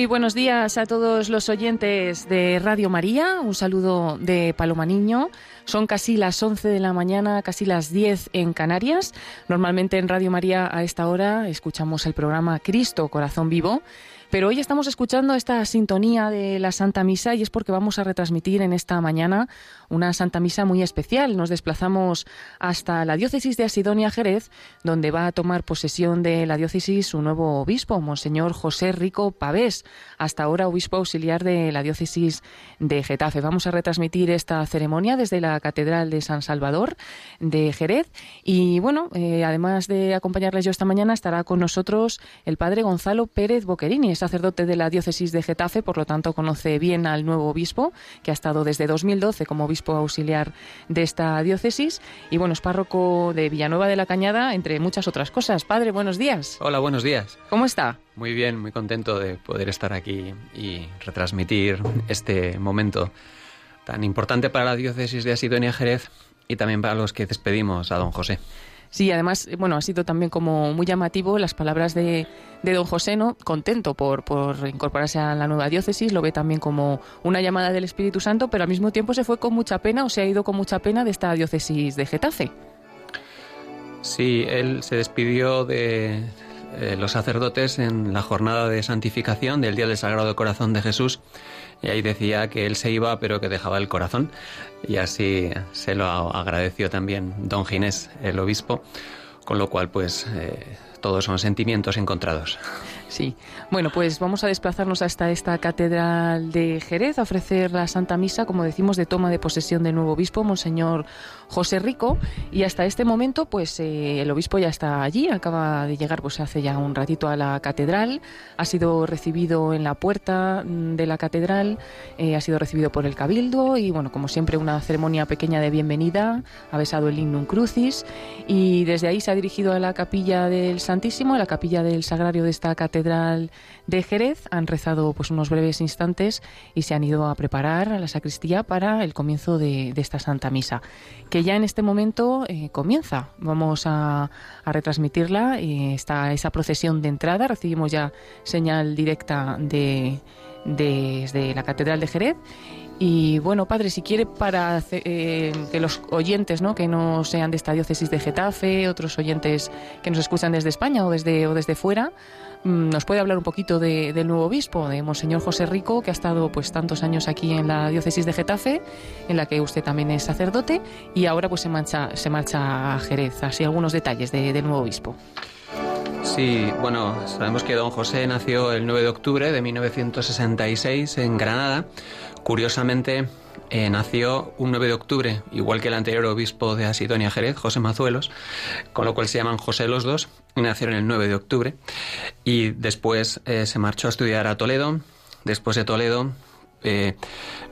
Muy buenos días a todos los oyentes de Radio María. Un saludo de Paloma Niño. Son casi las 11 de la mañana, casi las 10 en Canarias. Normalmente en Radio María a esta hora escuchamos el programa Cristo, Corazón Vivo pero hoy estamos escuchando esta sintonía de la Santa Misa y es porque vamos a retransmitir en esta mañana una Santa Misa muy especial. Nos desplazamos hasta la diócesis de Asidonia Jerez, donde va a tomar posesión de la diócesis su nuevo obispo, Monseñor José Rico Pavés, hasta ahora obispo auxiliar de la diócesis de Getafe. Vamos a retransmitir esta ceremonia desde la Catedral de San Salvador de Jerez y bueno, eh, además de acompañarles yo esta mañana, estará con nosotros el padre Gonzalo Pérez Boquerini sacerdote de la diócesis de Getafe, por lo tanto conoce bien al nuevo obispo, que ha estado desde 2012 como obispo auxiliar de esta diócesis. Y bueno, es párroco de Villanueva de la Cañada, entre muchas otras cosas. Padre, buenos días. Hola, buenos días. ¿Cómo está? Muy bien, muy contento de poder estar aquí y retransmitir este momento tan importante para la diócesis de Asidonia Jerez y también para los que despedimos a don José. Sí, además, bueno, ha sido también como muy llamativo las palabras de, de don José, ¿no? Contento por, por incorporarse a la nueva diócesis, lo ve también como una llamada del Espíritu Santo, pero al mismo tiempo se fue con mucha pena o se ha ido con mucha pena de esta diócesis de Getafe. Sí, él se despidió de eh, los sacerdotes en la jornada de santificación del Día del Sagrado Corazón de Jesús y ahí decía que él se iba pero que dejaba el corazón y así se lo agradeció también don Ginés, el obispo, con lo cual pues eh, todos son sentimientos encontrados. Sí. Bueno, pues vamos a desplazarnos hasta esta catedral de Jerez a ofrecer la Santa Misa, como decimos, de toma de posesión del nuevo obispo, Monseñor José Rico. Y hasta este momento, pues eh, el obispo ya está allí, acaba de llegar pues hace ya un ratito a la catedral, ha sido recibido en la puerta mm, de la catedral, eh, ha sido recibido por el cabildo y, bueno, como siempre, una ceremonia pequeña de bienvenida, ha besado el lignum crucis y desde ahí se ha dirigido a la capilla del Santísimo, a la capilla del Sagrario de esta catedral de Jerez. Han rezado pues unos breves instantes y se han ido a preparar a la sacristía para el comienzo de, esta Santa Misa, que ya en este momento eh, comienza. Vamos a, retransmitirla. Eh, está esa procesión de entrada. Recibimos ya señal directa de desde la Catedral de Jerez y bueno, padre, si quiere para eh, que los oyentes, ¿no? que no sean de esta diócesis de Getafe, otros oyentes que nos escuchan desde España o desde o desde fuera, nos puede hablar un poquito del nuevo obispo, de Monseñor José Rico, que ha estado pues tantos años aquí en la diócesis de Getafe, en la que usted también es sacerdote, y ahora pues se marcha, se marcha a Jerez. Así algunos detalles del nuevo obispo. Sí, bueno, sabemos que don José nació el 9 de octubre de 1966 en Granada Curiosamente, eh, nació un 9 de octubre, igual que el anterior obispo de Asidonia Jerez, José Mazuelos, con lo cual se llaman José los dos, y nacieron el 9 de octubre. Y después eh, se marchó a estudiar a Toledo. Después de Toledo eh,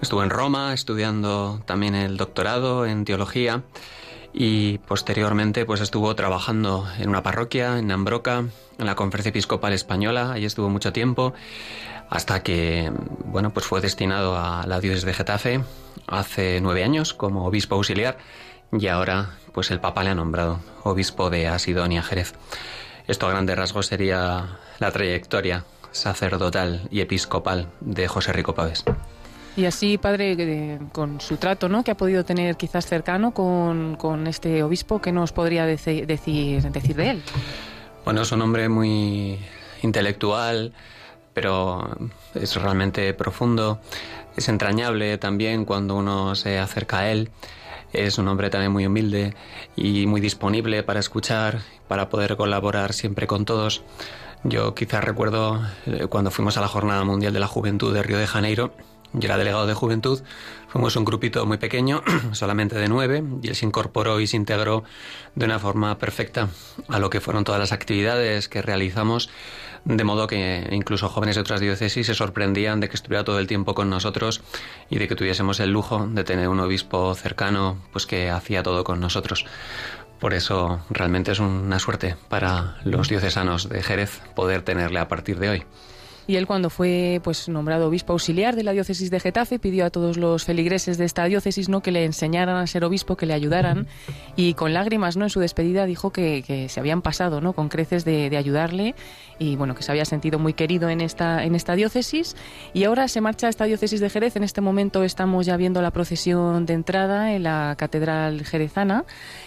estuvo en Roma estudiando también el doctorado en teología y posteriormente pues estuvo trabajando en una parroquia en Ambroca, en la Conferencia Episcopal Española, allí estuvo mucho tiempo hasta que bueno pues fue destinado a la diócesis de Getafe hace nueve años como obispo auxiliar y ahora pues el Papa le ha nombrado obispo de Asidonia Jerez. Esto a grandes rasgos sería la trayectoria sacerdotal y episcopal de José Rico Pávez. Y así, padre, con su trato ¿no? que ha podido tener quizás cercano con, con este obispo, ¿qué nos podría decir, decir de él? Bueno, es un hombre muy intelectual, pero es realmente profundo, es entrañable también cuando uno se acerca a él. Es un hombre también muy humilde y muy disponible para escuchar, para poder colaborar siempre con todos. Yo quizás recuerdo eh, cuando fuimos a la Jornada Mundial de la Juventud de Río de Janeiro, yo era delegado de juventud, fuimos un grupito muy pequeño, solamente de nueve, y él se incorporó y se integró de una forma perfecta a lo que fueron todas las actividades que realizamos, de modo que incluso jóvenes de otras diócesis se sorprendían de que estuviera todo el tiempo con nosotros y de que tuviésemos el lujo de tener un obispo cercano, pues que hacía todo con nosotros. Por eso realmente es una suerte para los diocesanos de Jerez poder tenerle a partir de hoy. y él cuando fue pues nombrado obispo auxiliar de la diócesis de Getafe pidió a todos los feligreses de esta diócesis no que le enseñaran a ser obispo, que le ayudaran. Y con lágrimas no en su despedida dijo que, se habían pasado no con creces de, ayudarle y bueno que se había sentido muy querido en esta en esta diócesis y ahora se marcha a esta diócesis de Jerez. En este momento estamos ya viendo la procesión de entrada en la catedral jerezana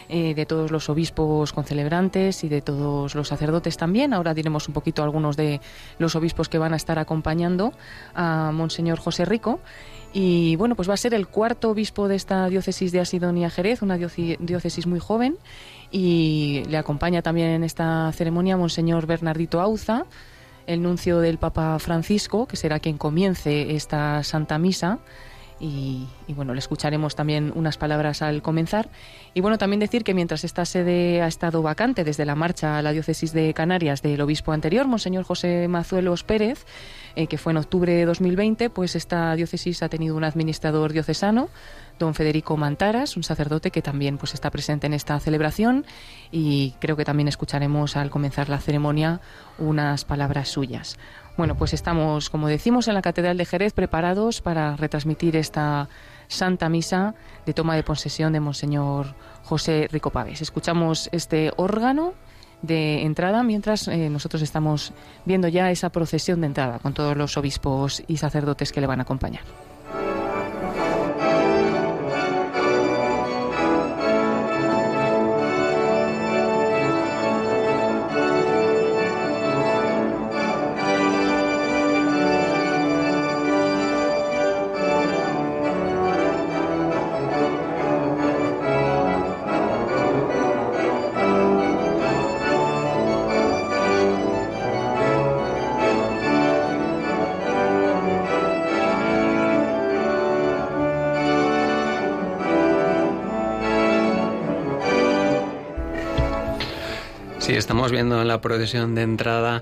eh, de todos los obispos concelebrantes y de todos los sacerdotes también. Ahora diremos un poquito algunos de los obispos que van a estar acompañando a Monseñor José Rico. Y bueno, pues va a ser el cuarto obispo de esta diócesis de Asidonia Jerez, una diócesis muy joven. Y le acompaña también en esta ceremonia Monseñor Bernardito Auza, el nuncio del Papa Francisco, que será quien comience esta Santa Misa y, bueno, le escucharemos también unas palabras al comenzar. Y bueno, también decir que mientras esta sede ha estado vacante desde la marcha a la diócesis de Canarias del obispo anterior, Monseñor José Mazuelos Pérez, eh, que fue en octubre de 2020, pues esta diócesis ha tenido un administrador diocesano, don Federico Mantaras, un sacerdote que también pues está presente en esta celebración y creo que también escucharemos al comenzar la ceremonia unas palabras suyas. Bueno, pues estamos, como decimos, en la Catedral de Jerez preparados para retransmitir esta Santa Misa de toma de posesión de Monseñor José Rico Paves. Escuchamos este órgano de entrada mientras eh, nosotros estamos viendo ya esa procesión de entrada con todos los obispos y sacerdotes que le van a acompañar. Estamos viendo en la procesión de entrada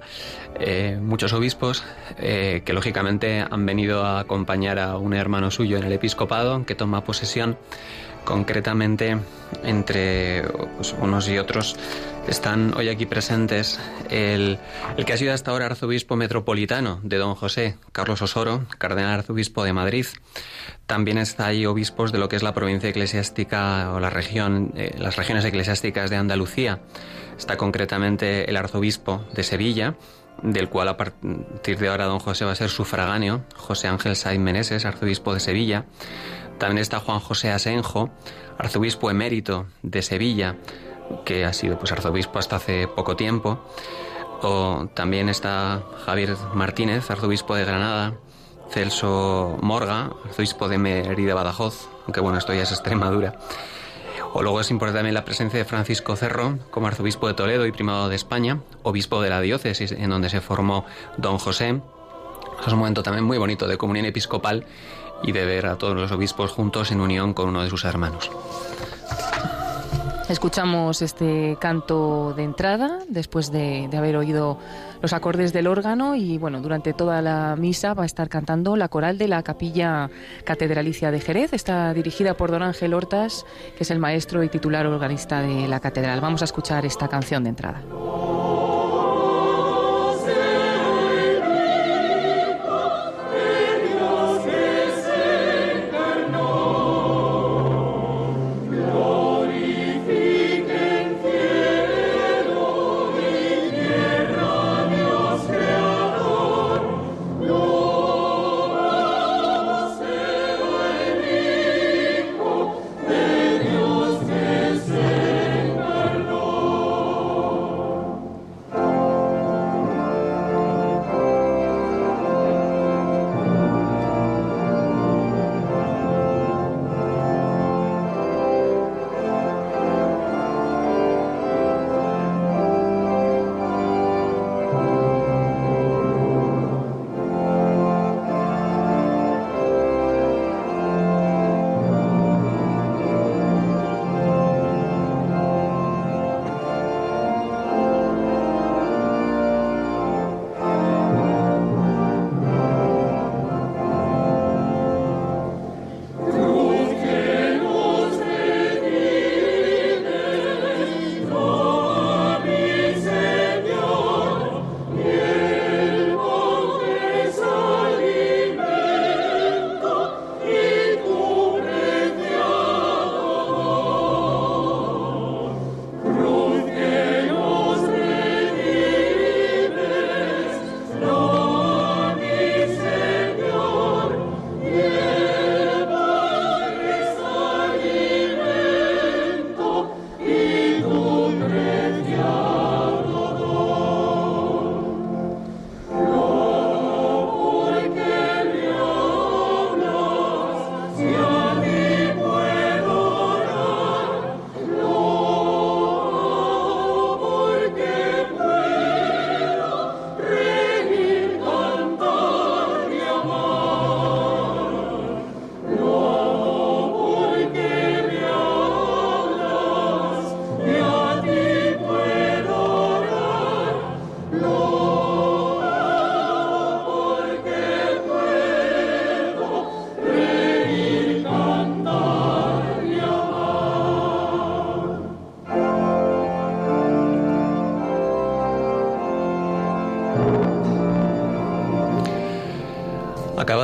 eh, muchos obispos eh, que lógicamente han venido a acompañar a un hermano suyo en el episcopado que toma posesión. Concretamente, entre pues, unos y otros están hoy aquí presentes el, que ha sido hasta ahora arzobispo metropolitano de Don José, Carlos Osoro, cardenal arzobispo de Madrid. También está ahí obispos de lo que es la provincia eclesiástica o la región, eh, las regiones eclesiásticas de Andalucía. Está concretamente el arzobispo de Sevilla, del cual a partir de ahora don José va a ser sufragáneo, José Ángel Saiz Meneses, arzobispo de Sevilla. También está Juan José Asenjo, arzobispo emérito de Sevilla, que ha sido pues arzobispo hasta hace poco tiempo. O también está Javier Martínez, arzobispo de Granada, Celso Morga, arzobispo de Mérida Badajoz, aunque bueno, esto ya es Extremadura. O luego es importante también la presencia de Francisco Cerro como arzobispo de Toledo y primado de España, obispo de la diócesis en donde se formó don José. Es un momento también muy bonito de comunión episcopal y de ver a todos los obispos juntos en unión con uno de sus hermanos. Escuchamos este canto de entrada después de, haber oído los acordes del órgano y bueno, durante toda la misa va a estar cantando la coral de la capilla catedralicia de Jerez. Está dirigida por don Ángel Hortas, que es el maestro y titular organista de la catedral. Vamos a escuchar esta canción de entrada.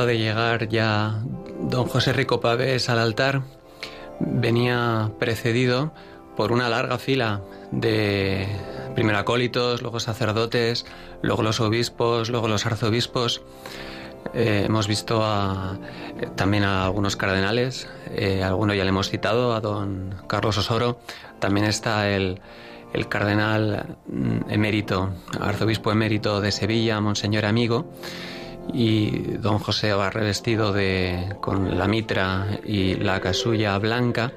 De llegar ya don José Rico Pavés al altar. Venía precedido por una larga fila de primero acólitos, luego sacerdotes, luego los obispos, luego los arzobispos. Eh, hemos visto también a algunos cardenales, eh, alguno ya le hemos citado, a don Carlos Osoro. También está el, el cardenal mm, emérito, arzobispo emérito de Sevilla, Monseñor Amigo, y don José va revestido de, con la mitra y la casulla blanca,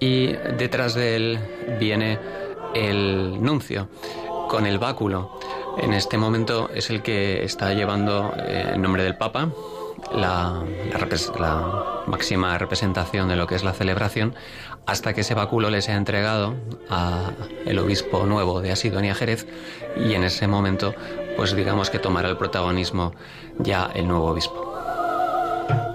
y detrás de él viene el nuncio con el báculo. En este momento es el que está llevando eh, en nombre del Papa la, la, máxima representación de lo que es la celebración hasta que ese báculo le sea entregado a el obispo nuevo de Asidonia Jerez y en ese momento pues digamos que tomará el protagonismo ya el nuevo obispo.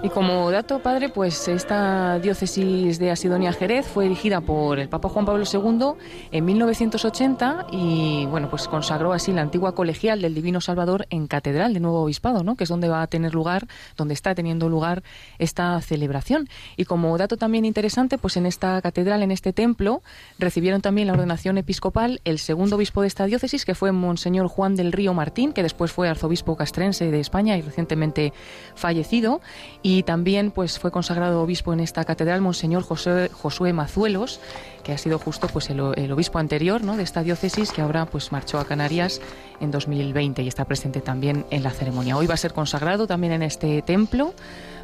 Y como dato, padre, pues esta diócesis de Asidonia Jerez fue erigida por el Papa Juan Pablo II en 1980 y bueno, pues consagró así la antigua colegial del Divino Salvador en Catedral de Nuevo Obispado, ¿no? que es donde va a tener lugar, donde está teniendo lugar esta celebración. Y como dato también interesante, pues en esta catedral, en este templo, recibieron también la ordenación episcopal el segundo obispo de esta diócesis, que fue Monseñor Juan del Río Martín, que después fue arzobispo castrense de España y recientemente fallecido. Y también pues, fue consagrado obispo en esta catedral Monseñor José, Josué Mazuelos, que ha sido justo pues, el, obispo anterior ¿no? de esta diócesis, que ahora pues, marchó a Canarias en 2020 y está presente también en la ceremonia. Hoy va a ser consagrado también en este templo.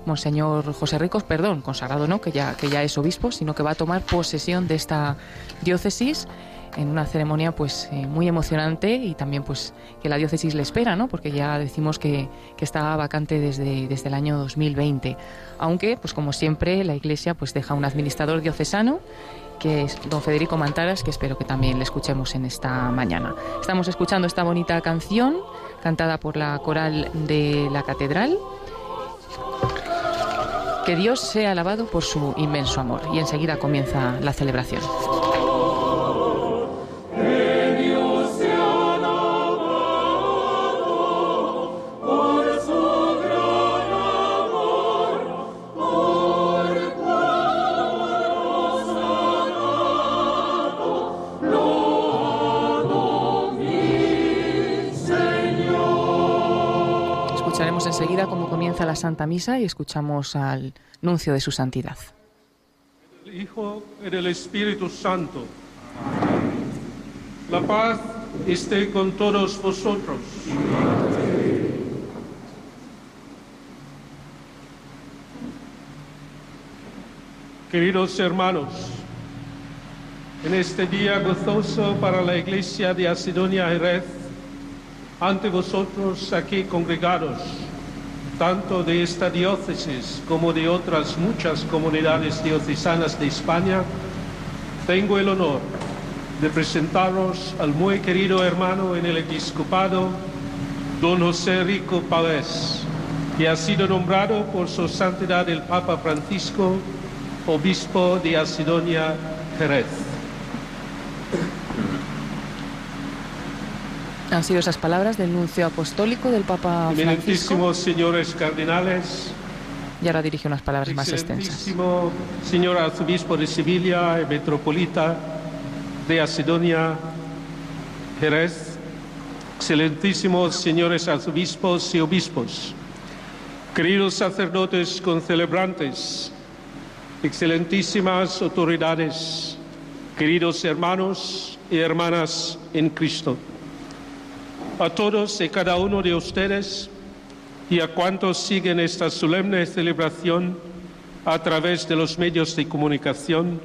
Monseñor José Ricos, perdón, consagrado no, que ya, que ya es obispo, sino que va a tomar posesión de esta diócesis en una ceremonia pues eh, muy emocionante y también pues que la diócesis le espera, ¿no? Porque ya decimos que, que está vacante desde, desde el año 2020. Aunque, pues como siempre, la Iglesia pues deja un administrador diocesano que es don Federico Mantaras, que espero que también le escuchemos en esta mañana. Estamos escuchando esta bonita canción cantada por la coral de la catedral. Que Dios sea alabado por su inmenso amor. Y enseguida comienza la celebración. Enseguida cómo comienza la Santa Misa y escuchamos al nuncio de su santidad. Hijo y el Espíritu Santo. La paz esté con todos vosotros. Queridos hermanos, en este día gozoso para la Iglesia de Asidonia Jerez, ante vosotros aquí congregados, tanto de esta diócesis como de otras muchas comunidades diocesanas de España, tengo el honor de presentaros al muy querido hermano en el episcopado, don José Rico Pavés, que ha sido nombrado por su santidad el Papa Francisco, obispo de Asidonia, Jerez. Han sido esas palabras del nuncio apostólico del Papa Francisco. señores cardenales. Y ahora dirige unas palabras más extensas. señor arzobispo de Sevilla y metropolita de Asidonia, Jerez. Excelentísimos señores arzobispos y obispos. Queridos sacerdotes concelebrantes. Excelentísimas autoridades. Queridos hermanos y hermanas en Cristo a todos y cada uno de ustedes y a cuantos siguen esta solemne celebración a través de los medios de comunicación,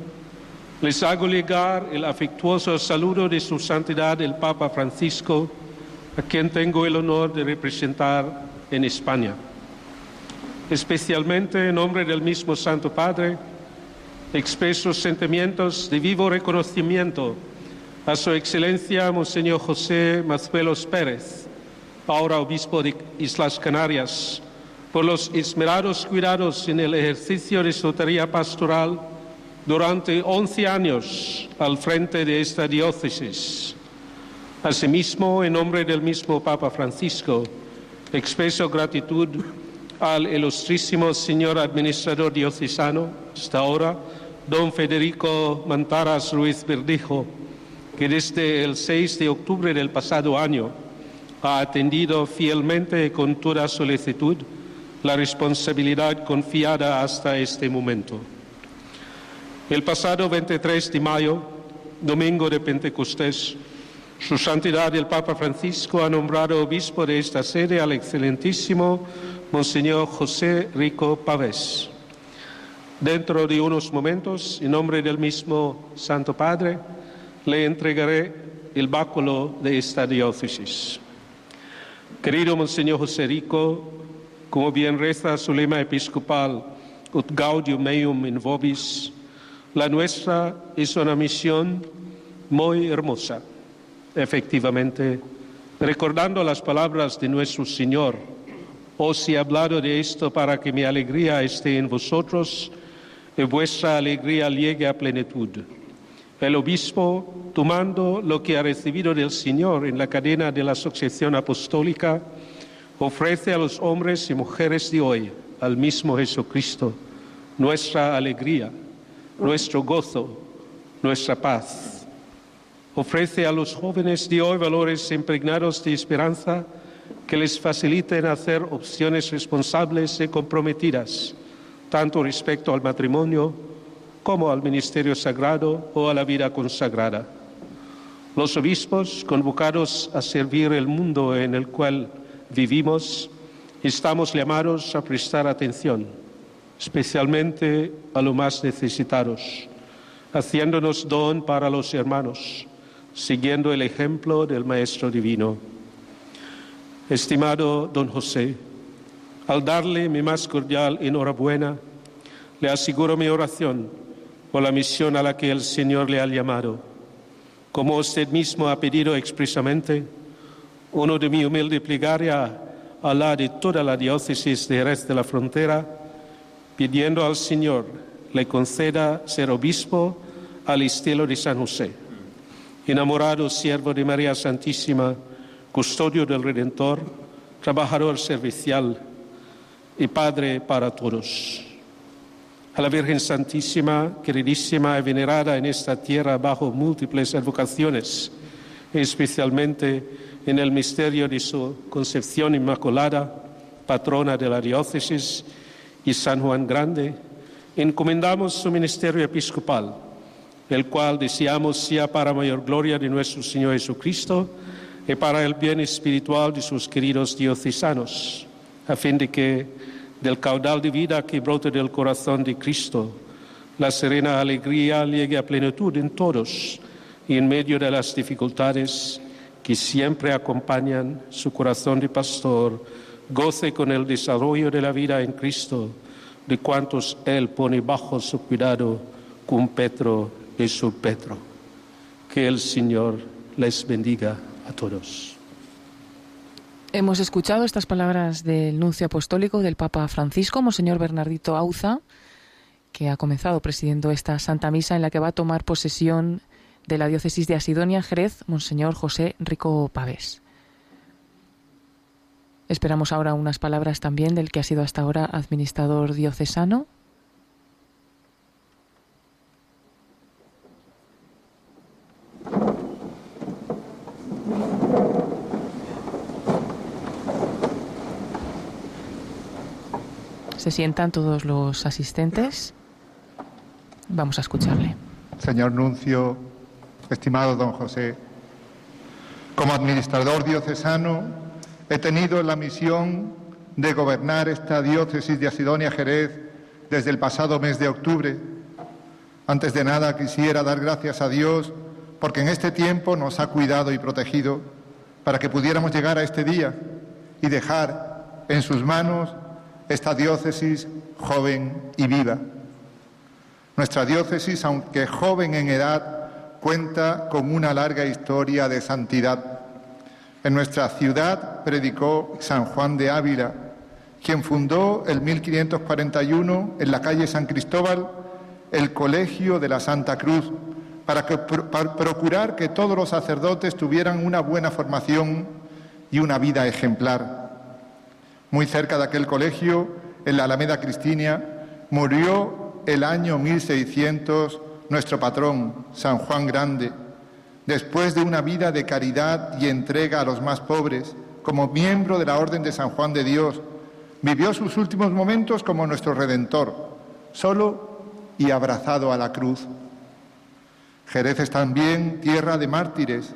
les hago llegar el afectuoso saludo de su santidad el Papa Francisco, a quien tengo el honor de representar en España. Especialmente en nombre del mismo Santo Padre, expreso sentimientos de vivo reconocimiento a Su Excelencia Monseñor José Mazuelos Pérez, ahora obispo de Islas Canarias, por los esmerados cuidados en el ejercicio de su tarea pastoral durante 11 años al frente de esta diócesis. Asimismo, en nombre del mismo Papa Francisco, expreso gratitud al ilustrísimo señor administrador diocesano, hasta ahora, don Federico Mantaras Ruiz Verdijo, que desde el 6 de octubre del pasado año ha atendido fielmente y con toda solicitud la responsabilidad confiada hasta este momento. El pasado 23 de mayo, domingo de Pentecostés, su Santidad el Papa Francisco ha nombrado obispo de esta sede al excelentísimo Monseñor José Rico Pavés. Dentro de unos momentos, en nombre del mismo Santo Padre, le entregaré el báculo de esta diócesis. Querido Monseñor José Rico, como bien reza su lema episcopal, ut gaudium meum in vobis, la nuestra es una misión muy hermosa efectivamente, recordando las palabras de nuestro Señor, os he hablado de esto para que mi alegría esté en vosotros y vuestra alegría llegue a plenitud. El obispo, tomando lo que ha recibido del Señor en la cadena de la sucesión apostólica, ofrece a los hombres y mujeres de hoy, al mismo Jesucristo, nuestra alegría, nuestro gozo, nuestra paz. Ofrece a los jóvenes de hoy valores impregnados de esperanza que les faciliten hacer opciones responsables y comprometidas, tanto respecto al matrimonio como al ministerio sagrado o a la vida consagrada. Los obispos, convocados a servir el mundo en el cual vivimos, estamos llamados a prestar atención, especialmente a los más necesitados, haciéndonos don para los hermanos siguiendo el ejemplo del Maestro Divino. Estimado don José, al darle mi más cordial enhorabuena, le aseguro mi oración por la misión a la que el Señor le ha llamado. Como usted mismo ha pedido expresamente, uno de mi humilde plegaria a la de toda la diócesis de Jerez de la Frontera, pidiendo al Señor le conceda ser obispo al estilo de San José enamorado siervo de María Santísima, custodio del Redentor, trabajador servicial y Padre para todos. A la Virgen Santísima, queridísima y venerada en esta tierra bajo múltiples advocaciones, especialmente en el misterio de su concepción inmaculada, patrona de la diócesis, y San Juan Grande, encomendamos su ministerio episcopal el cual deseamos sea para mayor gloria de nuestro Señor Jesucristo y para el bien espiritual de sus queridos diocesanos, a fin de que del caudal de vida que brota del corazón de Cristo, la serena alegría llegue a plenitud en todos y en medio de las dificultades que siempre acompañan su corazón de pastor, goce con el desarrollo de la vida en Cristo, de cuantos Él pone bajo su cuidado, con Petro y su Pedro. Que el Señor les bendiga a todos. Hemos escuchado estas palabras del nuncio apostólico del Papa Francisco, Monseñor Bernardito Auza, que ha comenzado presidiendo esta Santa Misa en la que va a tomar posesión de la diócesis de Asidonia, Jerez, Monseñor José Rico Pavés. Esperamos ahora unas palabras también del que ha sido hasta ahora administrador diocesano, Se sientan todos los asistentes. Vamos a escucharle. Señor Nuncio, estimado don José, como administrador diocesano he tenido la misión de gobernar esta diócesis de Asidonia Jerez desde el pasado mes de octubre. Antes de nada quisiera dar gracias a Dios porque en este tiempo nos ha cuidado y protegido para que pudiéramos llegar a este día y dejar en sus manos esta diócesis joven y viva. Nuestra diócesis, aunque joven en edad, cuenta con una larga historia de santidad. En nuestra ciudad predicó San Juan de Ávila, quien fundó en 1541 en la calle San Cristóbal el Colegio de la Santa Cruz, para, para procurar que todos los sacerdotes tuvieran una buena formación y una vida ejemplar. Muy cerca de aquel colegio, en la Alameda Cristina, murió el año 1600 nuestro patrón, San Juan Grande, después de una vida de caridad y entrega a los más pobres, como miembro de la Orden de San Juan de Dios, vivió sus últimos momentos como nuestro Redentor, solo y abrazado a la cruz. Jerez es también tierra de mártires.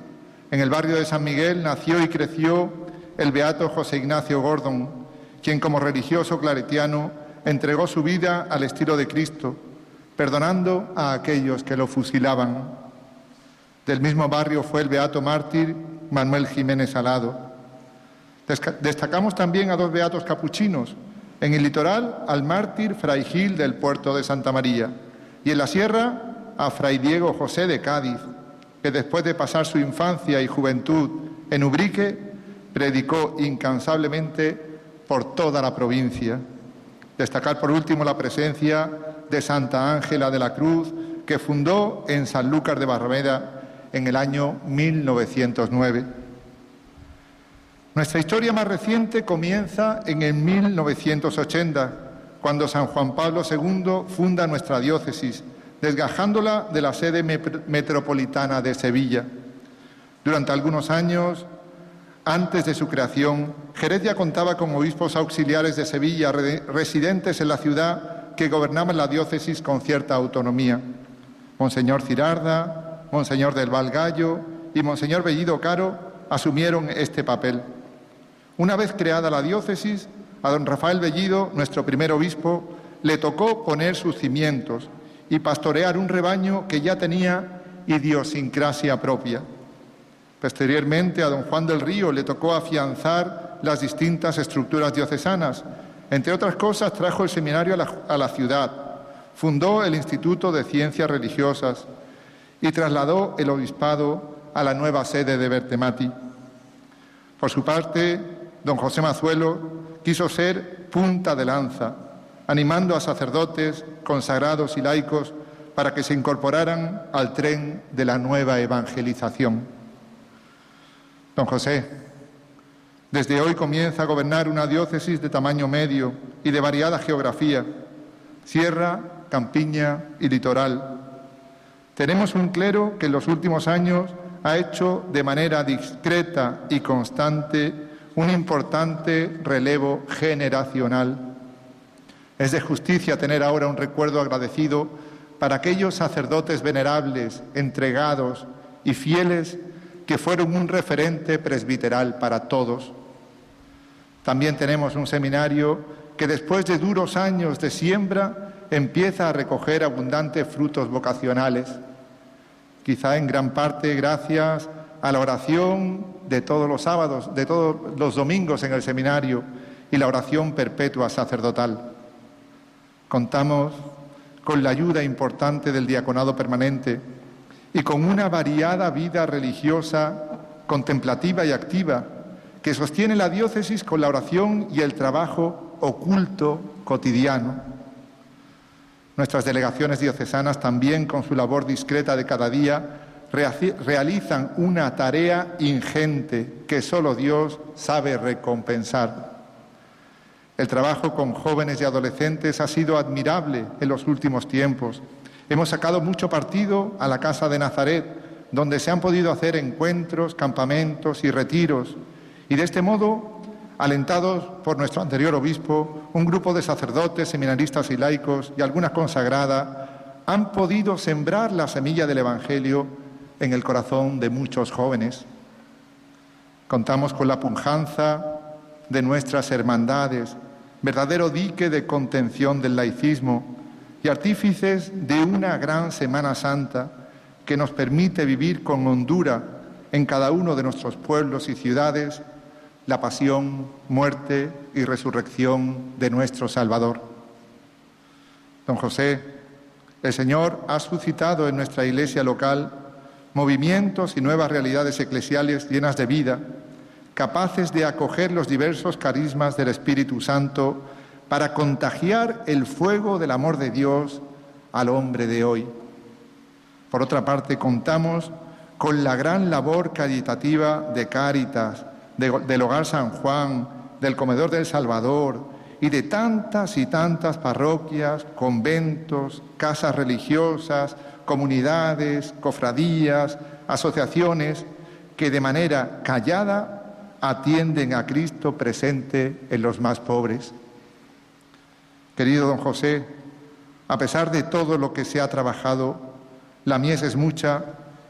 En el barrio de San Miguel nació y creció el beato José Ignacio Gordon, quien como religioso claretiano entregó su vida al estilo de Cristo, perdonando a aquellos que lo fusilaban. Del mismo barrio fue el beato mártir Manuel Jiménez Alado. Destacamos también a dos beatos capuchinos, en el litoral al mártir Fray Gil del puerto de Santa María y en la sierra a Fray Diego José de Cádiz, que después de pasar su infancia y juventud en Ubrique, predicó incansablemente por toda la provincia. Destacar por último la presencia de Santa Ángela de la Cruz, que fundó en Sanlúcar de Barrameda en el año 1909. Nuestra historia más reciente comienza en el 1980, cuando San Juan Pablo II funda nuestra diócesis, desgajándola de la sede metropolitana de Sevilla. Durante algunos años, antes de su creación, Jerez ya contaba con obispos auxiliares de Sevilla, residentes en la ciudad, que gobernaban la diócesis con cierta autonomía. Monseñor Cirarda, Monseñor del Valgallo y Monseñor Bellido Caro asumieron este papel. Una vez creada la diócesis, a don Rafael Bellido, nuestro primer obispo, le tocó poner sus cimientos y pastorear un rebaño que ya tenía idiosincrasia propia. Posteriormente, a don Juan del Río le tocó afianzar las distintas estructuras diocesanas. Entre otras cosas, trajo el seminario a la, ciudad, fundó el Instituto de Ciencias Religiosas y trasladó el obispado a la nueva sede de Bertemati. Por su parte, don José Mazuelo quiso ser punta de lanza, animando a sacerdotes, consagrados y laicos para que se incorporaran al tren de la nueva evangelización. Don José, desde hoy comienza a gobernar una diócesis de tamaño medio y de variada geografía, sierra, campiña y litoral. Tenemos un clero que en los últimos años ha hecho de manera discreta y constante un importante relevo generacional. Es de justicia tener ahora un recuerdo agradecido para aquellos sacerdotes venerables, entregados y fieles que fueron un referente presbiteral para todos. También tenemos un seminario que después de duros años de siembra empieza a recoger abundantes frutos vocacionales, quizá en gran parte gracias a la oración de todos los sábados, de todos los domingos en el seminario y la oración perpetua sacerdotal. Contamos con la ayuda importante del diaconado permanente y con una variada vida religiosa, contemplativa y activa que sostiene la diócesis con la oración y el trabajo oculto cotidiano. Nuestras delegaciones diocesanas también con su labor discreta de cada día realizan una tarea ingente que solo Dios sabe recompensar. El trabajo con jóvenes y adolescentes ha sido admirable en los últimos tiempos. Hemos sacado mucho partido a la Casa de Nazaret, donde se han podido hacer encuentros, campamentos y retiros. Y de este modo, alentados por nuestro anterior obispo, un grupo de sacerdotes, seminaristas y laicos y alguna consagrada han podido sembrar la semilla del Evangelio en el corazón de muchos jóvenes. Contamos con la pujanza de nuestras hermandades, verdadero dique de contención del laicismo y artífices de una gran Semana Santa que nos permite vivir con hondura en cada uno de nuestros pueblos y ciudades la pasión, muerte y resurrección de nuestro Salvador. Don José, el Señor ha suscitado en nuestra iglesia local movimientos y nuevas realidades eclesiales llenas de vida, capaces de acoger los diversos carismas del Espíritu Santo para contagiar el fuego del amor de Dios al hombre de hoy. Por otra parte, contamos con la gran labor caritativa de Cáritas, del Hogar San Juan del Comedor del Salvador y de tantas y tantas parroquias, conventos, casas religiosas, comunidades, cofradías, asociaciones que de manera callada atienden a Cristo presente en los más pobres. Querido don José, a pesar de todo lo que se ha trabajado, la mies es mucha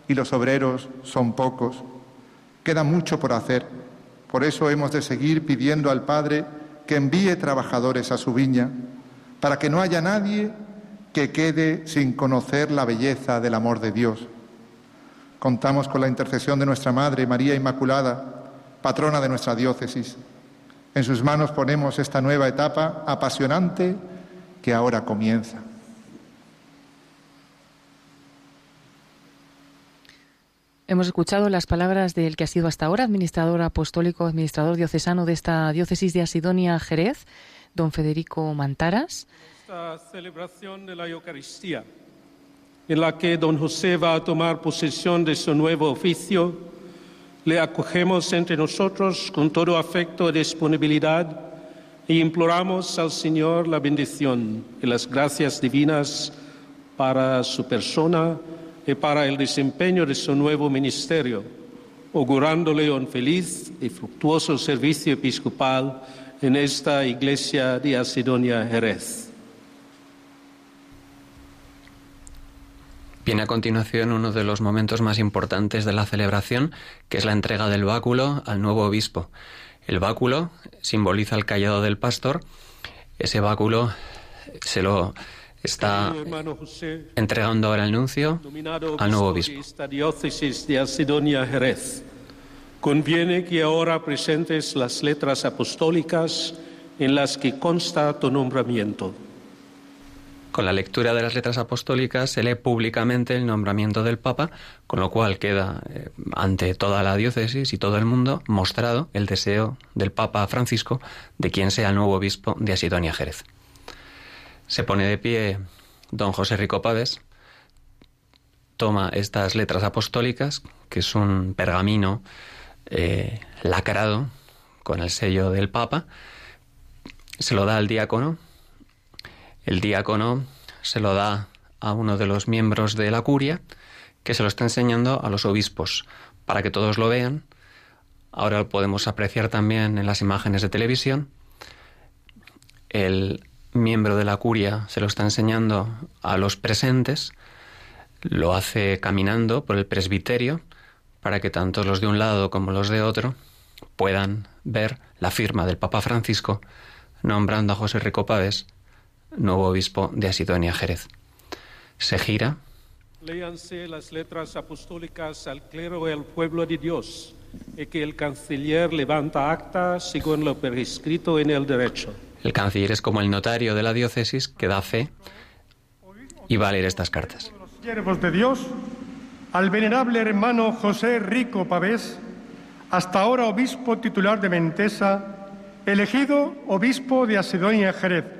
y los obreros son pocos. Queda mucho por hacer. Por eso hemos de seguir pidiendo al Padre que envíe trabajadores a su viña, para que no haya nadie que quede sin conocer la belleza del amor de Dios. Contamos con la intercesión de nuestra Madre María Inmaculada, patrona de nuestra diócesis. En sus manos ponemos esta nueva etapa apasionante que ahora comienza. Hemos escuchado las palabras del que ha sido hasta ahora administrador apostólico, administrador diocesano de esta diócesis de Asidonia Jerez, don Federico Mantaras. Esta celebración de la Eucaristía, en la que don José va a tomar posesión de su nuevo oficio, le acogemos entre nosotros con todo afecto y disponibilidad e imploramos al Señor la bendición y las gracias divinas para su persona y para el desempeño de su nuevo ministerio, augurándole un feliz y fructuoso servicio episcopal en esta iglesia de Asidonia Jerez. Viene a continuación uno de los momentos más importantes de la celebración, que es la entrega del báculo al nuevo obispo. El báculo simboliza el callado del pastor. Ese báculo se lo está entregando ahora el nuncio al nuevo obispo. Esta diócesis de Asidonia Jerez. Conviene que ahora presentes las letras apostólicas en las que consta tu nombramiento. Con la lectura de las letras apostólicas se lee públicamente el nombramiento del Papa, con lo cual queda eh, ante toda la diócesis y todo el mundo mostrado el deseo del Papa Francisco de quien sea el nuevo obispo de Asidonia Jerez. Se pone de pie don José Rico Pávez, toma estas letras apostólicas, que es un pergamino eh, lacrado con el sello del Papa, se lo da al diácono, el diácono se lo da a uno de los miembros de la curia, que se lo está enseñando a los obispos, para que todos lo vean. Ahora lo podemos apreciar también en las imágenes de televisión. El miembro de la curia se lo está enseñando a los presentes, lo hace caminando por el presbiterio para que tanto los de un lado como los de otro puedan ver la firma del Papa Francisco nombrando a José Rico Páez nuevo obispo de Asidonia Jerez. Se gira. Léanse las letras apostólicas al clero y al pueblo de Dios, y que el canciller levanta acta según lo prescrito en el derecho. El canciller es como el notario de la diócesis que da fe y va a leer estas cartas. Los siervos de Dios, al venerable hermano José Rico Pavés, hasta ahora obispo titular de Mentesa, elegido obispo de Asidonia Jerez.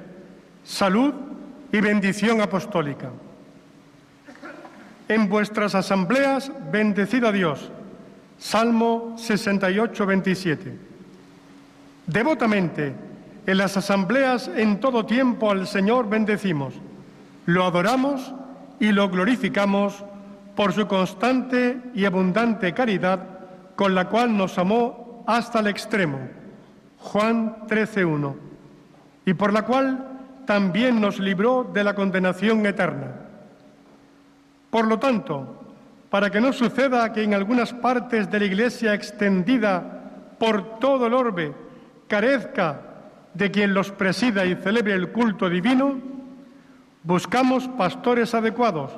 Salud y bendición apostólica. En vuestras asambleas, bendecid a Dios. Salmo 68, 27. Devotamente, en las asambleas en todo tiempo al Señor bendecimos, lo adoramos y lo glorificamos por su constante y abundante caridad con la cual nos amó hasta el extremo. Juan 13.1. Y por la cual también nos libró de la condenación eterna. Por lo tanto, para que no suceda que en algunas partes de la Iglesia extendida por todo el orbe carezca de quien los presida y celebre el culto divino, buscamos pastores adecuados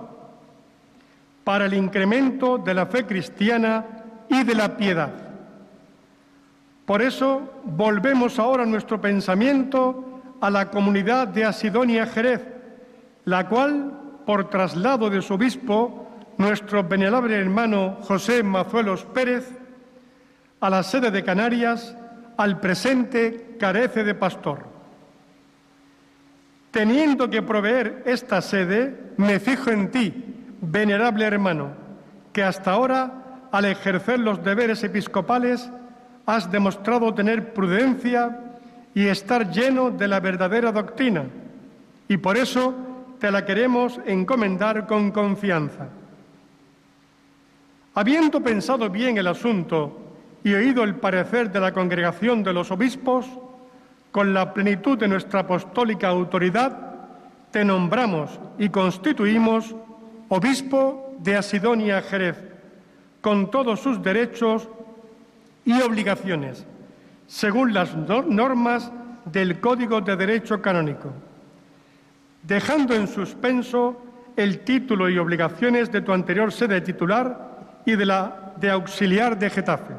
para el incremento de la fe cristiana y de la piedad. Por eso volvemos ahora nuestro pensamiento a la comunidad de Asidonia Jerez, la cual, por traslado de su obispo, nuestro venerable hermano José Mazuelos Pérez, a la sede de Canarias, al presente carece de pastor. Teniendo que proveer esta sede, me fijo en ti, venerable hermano, que hasta ahora, al ejercer los deberes episcopales, has demostrado tener prudencia y estar lleno de la verdadera doctrina, y por eso te la queremos encomendar con confianza. Habiendo pensado bien el asunto y oído el parecer de la congregación de los obispos, con la plenitud de nuestra apostólica autoridad, te nombramos y constituimos obispo de Asidonia Jerez, con todos sus derechos y obligaciones, según las normas del Código de Derecho Canónico, dejando en suspenso el título y obligaciones de tu anterior sede titular y de la de auxiliar de Getafe.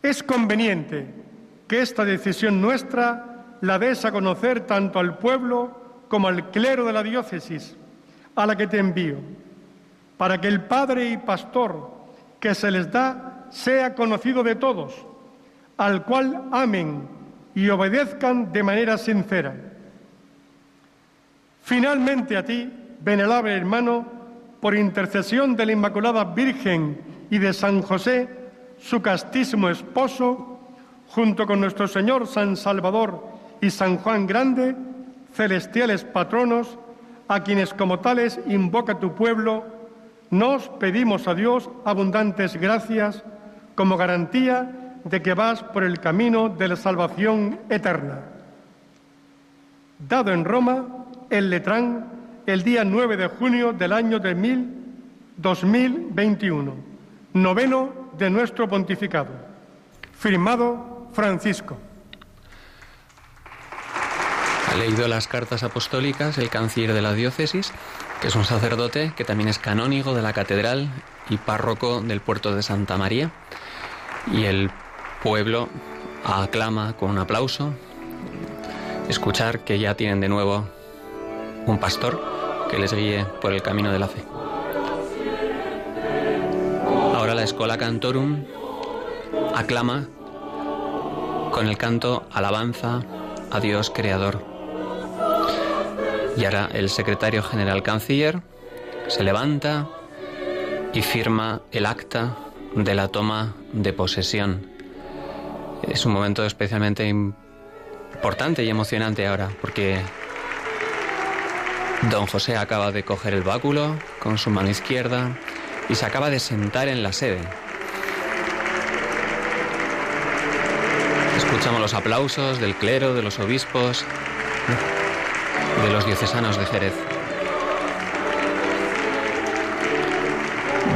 Es conveniente que esta decisión nuestra la des a conocer tanto al pueblo como al clero de la diócesis, a la que te envío, para que el padre y pastor que se les da sea conocido de todos, al cual amen y obedezcan de manera sincera. Finalmente a ti, venerable hermano, por intercesión de la Inmaculada Virgen y de San José, su castísimo esposo, junto con nuestro Señor San Salvador y San Juan Grande, celestiales patronos, a quienes como tales invoca tu pueblo, nos pedimos a Dios abundantes gracias como garantía de que vas por el camino de la salvación eterna. Dado en Roma, el Letrán, el día 9 de junio del año de 2021, noveno de nuestro pontificado. Firmado Francisco. Ha leído las cartas apostólicas el canciller de la diócesis, que es un sacerdote que también es canónigo de la catedral y párroco del puerto de Santa María. Y el pueblo aclama con un aplauso escuchar que ya tienen de nuevo un pastor que les guíe por el camino de la fe. Ahora la Escola Cantorum aclama con el canto Alabanza a Dios Creador. Y ahora el secretario general canciller se levanta y firma el acta de la toma de posesión. Es un momento especialmente importante y emocionante ahora, porque don José acaba de coger el báculo con su mano izquierda y se acaba de sentar en la sede. Escuchamos los aplausos del clero, de los obispos, de los diocesanos de Jerez.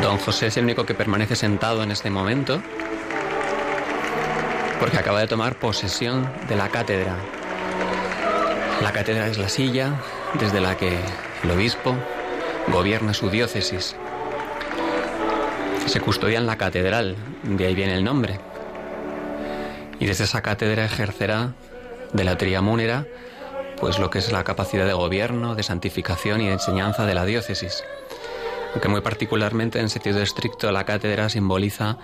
Don José es el único que permanece sentado en este momento porque acaba de tomar posesión de la cátedra. La cátedra es la silla desde la que el obispo gobierna su diócesis. Se custodia en la catedral, de ahí viene el nombre. Y desde esa cátedra ejercerá de la triamúnera pues lo que es la capacidad de gobierno, de santificación y de enseñanza de la diócesis. Aunque muy particularmente en sentido estricto la cátedra simboliza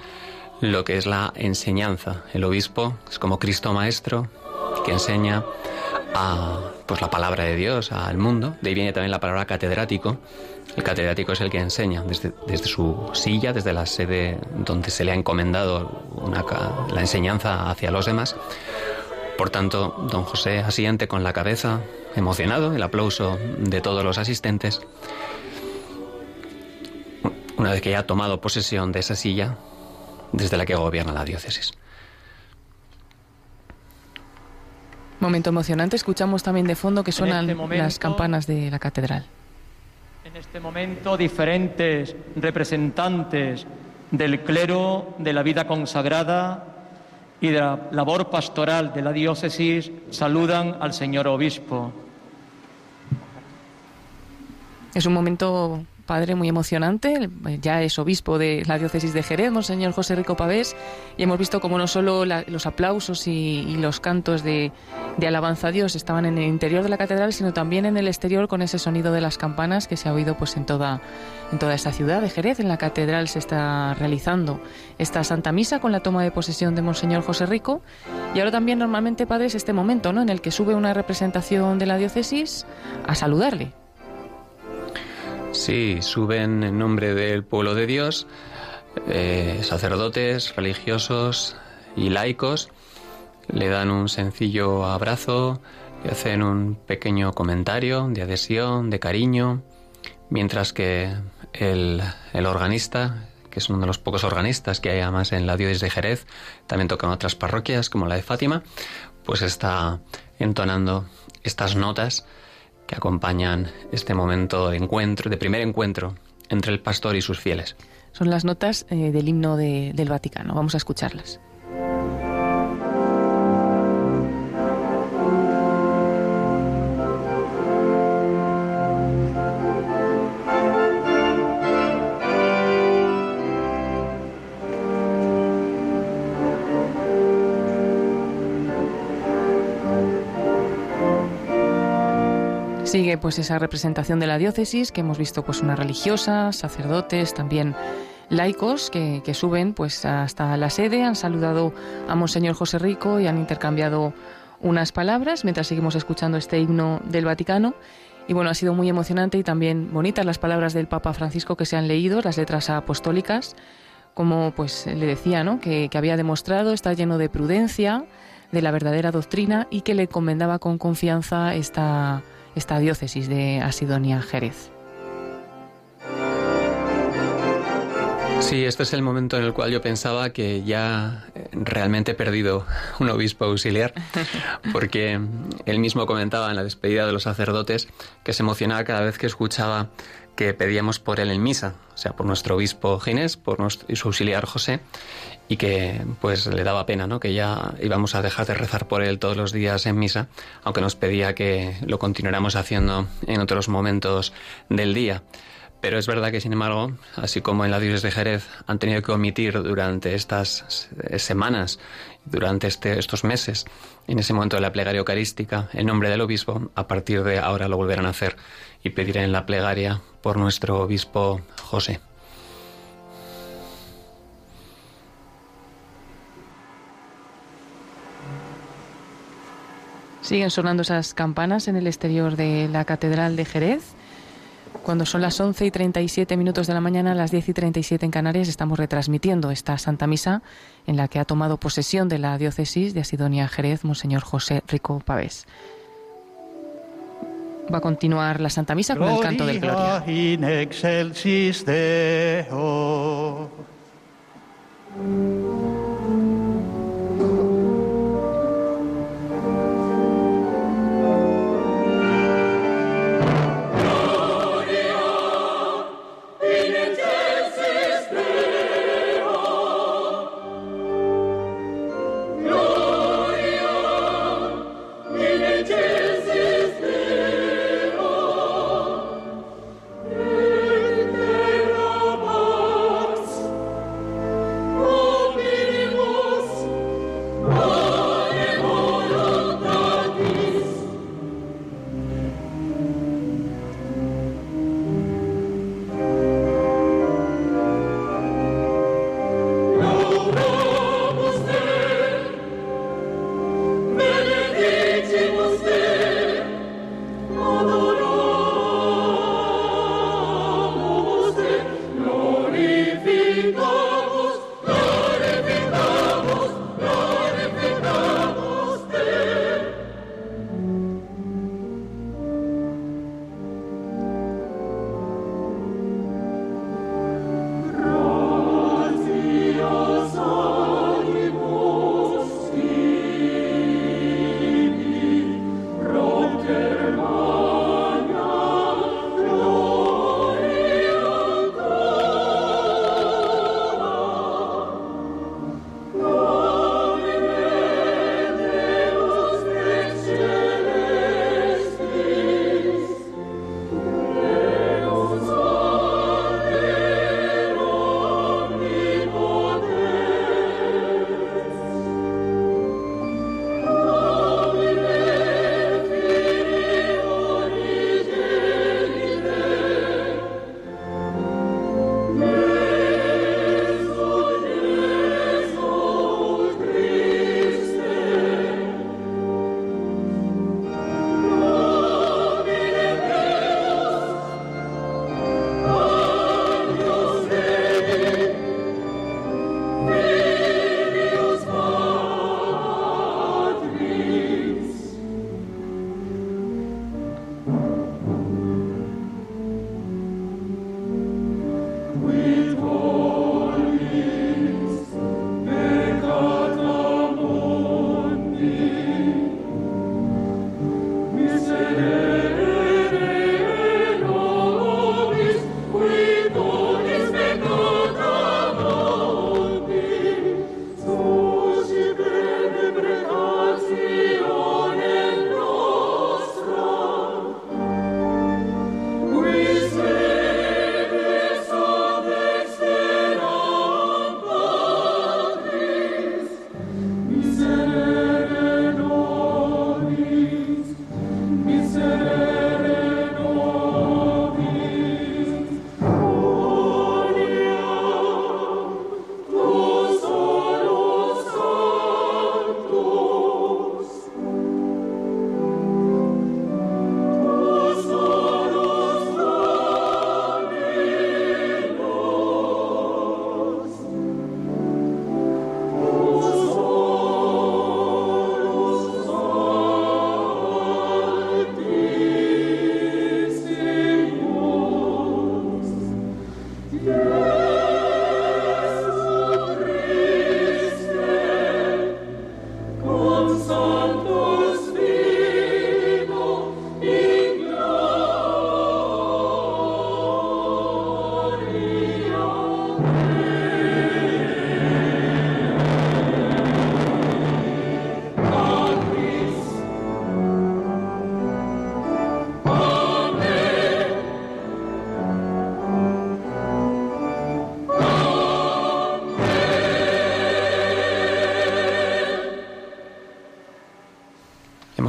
lo que es la enseñanza. El obispo es como Cristo maestro que enseña a pues la palabra de Dios al mundo. De ahí viene también la palabra catedrático. El catedrático es el que enseña desde, desde su silla, desde la sede donde se le ha encomendado la enseñanza hacia los demás. Por tanto, don José asiente con la cabeza, emocionado, el aplauso de todos los asistentes. Una vez que ya ha tomado posesión de esa silla, desde la que gobierna la diócesis. Momento emocionante. Escuchamos también de fondo que suenan este las campanas de la catedral. En este momento, diferentes representantes del clero, de la vida consagrada, y de la labor pastoral de la diócesis saludan al señor obispo. Es un momento padre muy emocionante. Ya es obispo de la diócesis de Jerez, Monseñor José Rico Pavés, y hemos visto como no solo los aplausos y, los cantos de, alabanza a Dios estaban en el interior de la catedral, sino también en el exterior con ese sonido de las campanas que se ha oído pues en toda, en toda esta ciudad de Jerez. En la catedral se está realizando esta Santa Misa con la toma de posesión de Monseñor José Rico. Y ahora también normalmente, padre, es este momento ¿no? en el que sube una representación de la diócesis a saludarle Sí, suben en nombre del pueblo de Dios, eh, sacerdotes, religiosos, y laicos. Le dan un sencillo abrazo, le hacen un pequeño comentario de adhesión, de cariño, mientras que el, el organista, que es uno de los pocos organistas que hay además en la diócesis de Jerez, también toca en otras parroquias como la de Fátima, pues está entonando estas notas que acompañan este momento de encuentro, de primer encuentro entre el pastor y sus fieles. Son las notas eh, del himno del Vaticano. Vamos a escucharlas. Sigue pues esa representación de la diócesis que hemos visto pues una religiosa, sacerdotes, también laicos que, suben pues hasta la sede, han saludado a Monseñor José Rico y han intercambiado unas palabras mientras seguimos escuchando este himno del Vaticano. Y bueno, ha sido muy emocionante y también bonitas las palabras del Papa Francisco que se han leído, las letras apostólicas, como pues le decía, ¿no? que, que había demostrado estar lleno de prudencia, de la verdadera doctrina y que le encomendaba con confianza esta esta diócesis de Asidonia Jerez. Sí, este es el momento en el cual yo pensaba que ya eh, realmente he perdido un obispo auxiliar, porque él mismo comentaba en la despedida de los sacerdotes que se emocionaba cada vez que escuchaba que pedíamos por él en misa, o sea, por nuestro obispo Ginés, por nuestro, y su auxiliar José, y que pues le daba pena, ¿no? Que ya íbamos a dejar de rezar por él todos los días en misa, aunque nos pedía que lo continuáramos haciendo en otros momentos del día. Pero es verdad que, sin embargo, así como en la diócesis de Jerez han tenido que omitir durante estas semanas, durante este, estos meses, en ese momento de la plegaria eucarística, en nombre del obispo, a partir de ahora lo volverán a hacer y pediré en la plegaria por nuestro obispo José. Siguen sonando esas campanas en el exterior de la Catedral de Jerez. Cuando son las 11 y 37 minutos de la mañana, las 10 y 37 en Canarias, estamos retransmitiendo esta Santa Misa en la que ha tomado posesión de la diócesis de Asidonia Jerez, Monseñor José Rico Pavés. Va a continuar la Santa Misa con el canto del Gloria. In excelsis Deo.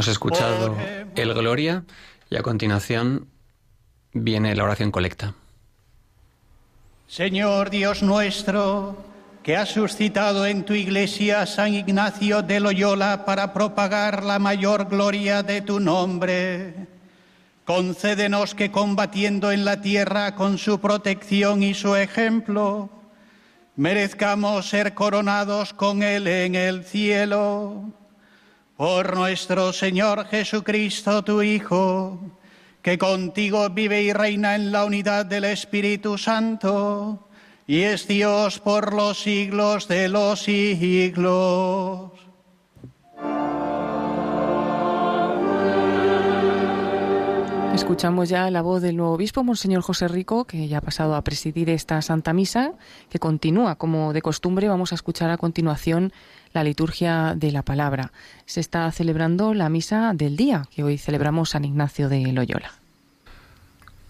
Escuchado el Gloria y a continuación viene la oración colecta. Señor Dios nuestro, que has suscitado en tu iglesia San Ignacio de Loyola para propagar la mayor gloria de tu nombre, concédenos que combatiendo en la tierra con su protección y su ejemplo, merezcamos ser coronados con él en el cielo por nuestro Señor Jesucristo, tu Hijo, que contigo vive y reina en la unidad del Espíritu Santo, y es Dios por los siglos de los siglos. Escuchamos ya la voz del nuevo obispo, Monseñor José Rico, que ya ha pasado a presidir esta Santa Misa, que continúa como de costumbre. Vamos a escuchar a continuación la liturgia de la palabra. Se está celebrando la misa del día, que hoy celebramos San Ignacio de Loyola.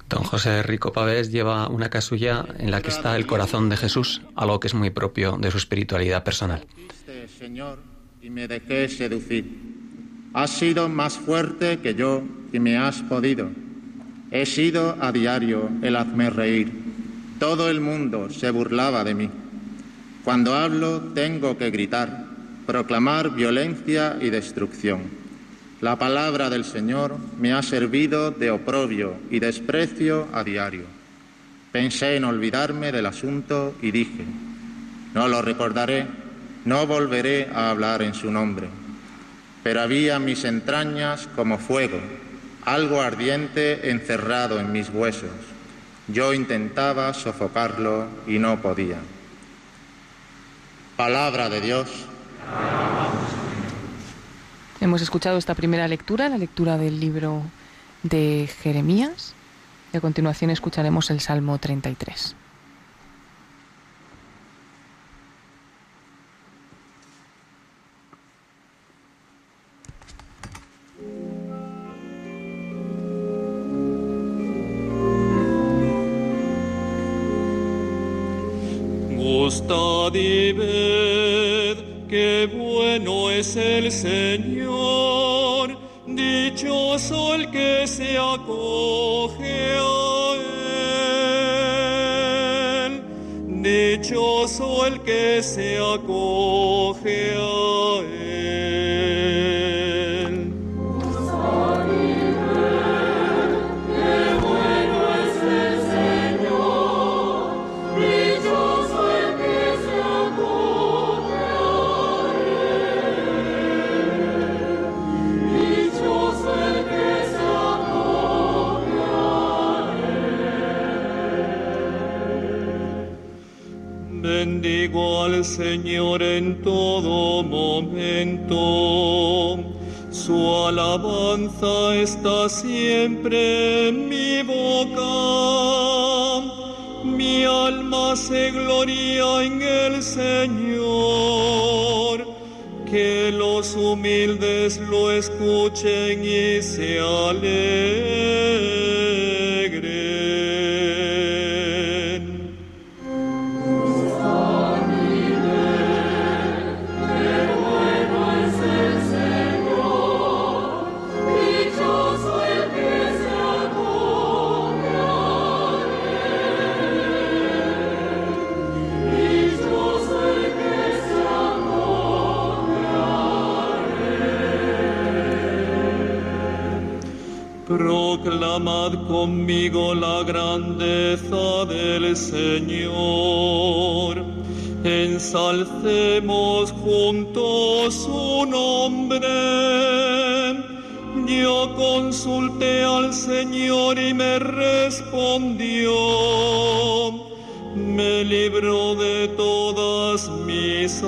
Don José Rico Pavés lleva una casulla en la que está el corazón de Jesús, algo que es muy propio de su espiritualidad personal. Señor, y me dejé seducir. Has sido más fuerte que yo y me has podido. He sido a diario el hazme reír. Todo el mundo se burlaba de mí. Cuando hablo tengo que gritar, proclamar violencia y destrucción. La palabra del Señor me ha servido de oprobio y desprecio a diario. Pensé en olvidarme del asunto y dije, no lo recordaré, no volveré a hablar en su nombre. Pero había mis entrañas como fuego, algo ardiente encerrado en mis huesos. Yo intentaba sofocarlo y no podía. Palabra de Dios Hemos escuchado esta primera lectura, la lectura del libro de Jeremías, y a continuación escucharemos el Salmo 33. Qué bueno es el Señor, dichoso el que se acoge a Él, dichoso el que se acoge a Él. Señor en todo momento. Su alabanza está siempre en mi boca. Mi alma se gloria en el Señor. Que los humildes lo escuchen y se alegren. Proclamad conmigo la grandeza del Señor. Ensalcemos juntos su nombre. Yo consulté al Señor y me respondió. Me libró de todas mis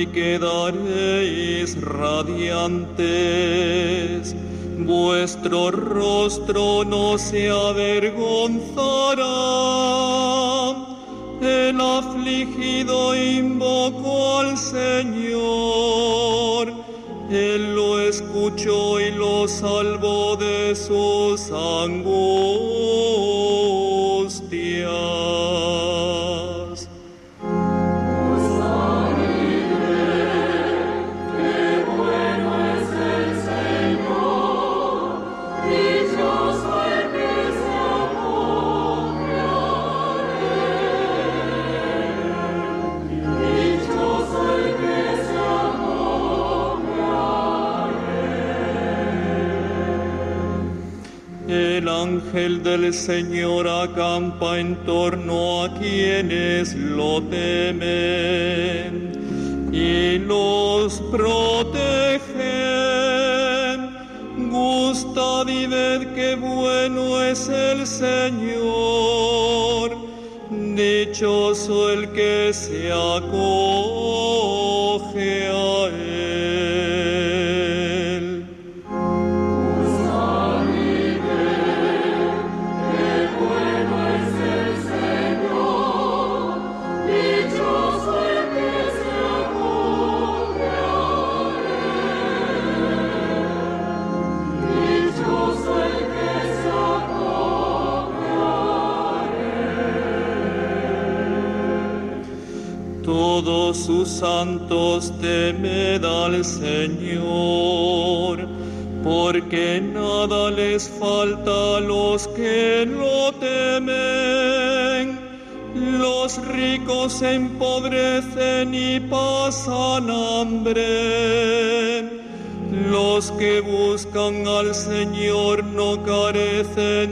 y quedaréis radiantes. Vuestro rostro no se avergonzará. El afligido invocó al Señor. Él lo escuchó y lo salvó del Señor acampa en torno a quienes lo temen y los protege. Gustad y ved qué bueno es el Señor. Dichoso el que se acoge santos temed al Señor, porque nada les falta a los que lo temen. Los ricos se empobrecen y pasan hambre. Los que buscan al Señor no carecen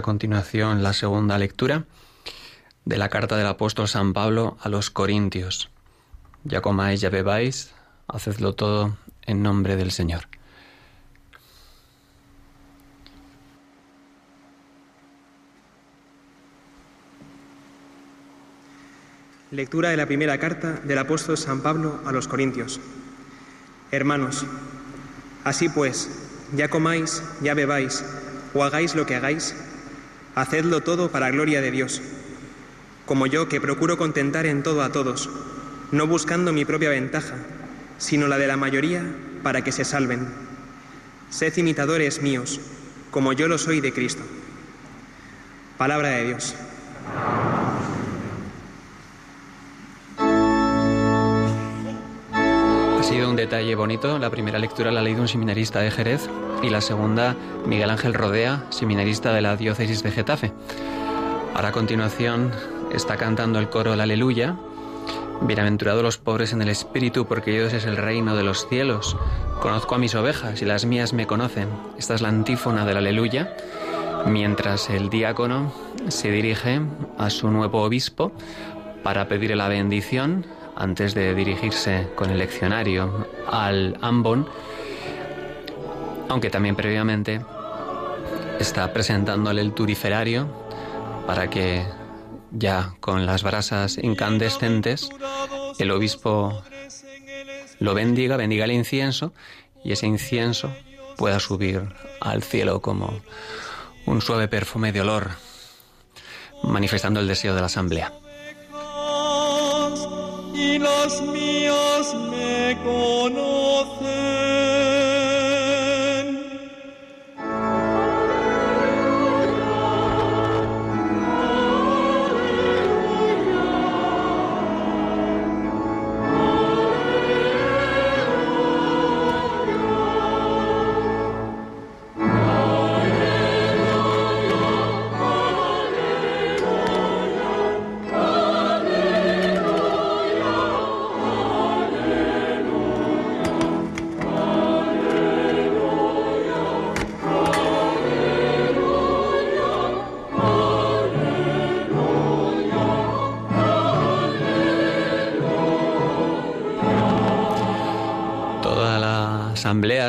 a continuación la segunda lectura de la carta del apóstol San Pablo a los Corintios. Ya comáis, ya bebáis, hacedlo todo en nombre del Señor. Lectura de la primera carta del apóstol San Pablo a los Corintios. Hermanos, así pues, ya comáis, ya bebáis, o hagáis lo que hagáis, Hacedlo todo para gloria de Dios, como yo que procuro contentar en todo a todos, no buscando mi propia ventaja, sino la de la mayoría para que se salven. Sed imitadores míos, como yo lo soy de Cristo. Palabra de Dios. Sido un detalle bonito. La primera lectura la ha leído un seminarista de Jerez y la segunda Miguel Ángel Rodea, seminarista de la diócesis de Getafe. Ahora a continuación está cantando el coro la Aleluya. Bienaventurados los pobres en el espíritu, porque Dios es el reino de los cielos. Conozco a mis ovejas y las mías me conocen. Esta es la antífona del Aleluya. Mientras el diácono se dirige a su nuevo obispo para pedirle la bendición antes de dirigirse con el leccionario al ambon, aunque también previamente está presentándole el turiferario para que ya con las brasas incandescentes el obispo lo bendiga, bendiga el incienso y ese incienso pueda subir al cielo como un suave perfume de olor, manifestando el deseo de la asamblea mías me conocen.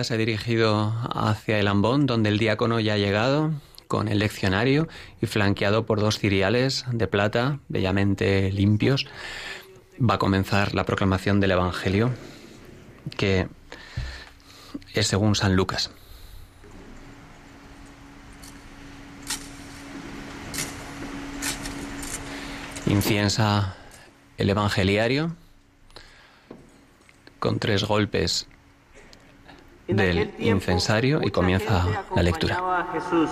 Se ha dirigido hacia el ambón, donde el diácono ya ha llegado con el leccionario y flanqueado por dos ciriales de plata, bellamente limpios, va a comenzar la proclamación del Evangelio, que es según San Lucas. Inciensa el Evangeliario con tres golpes del incensario y comienza la lectura. A Jesús,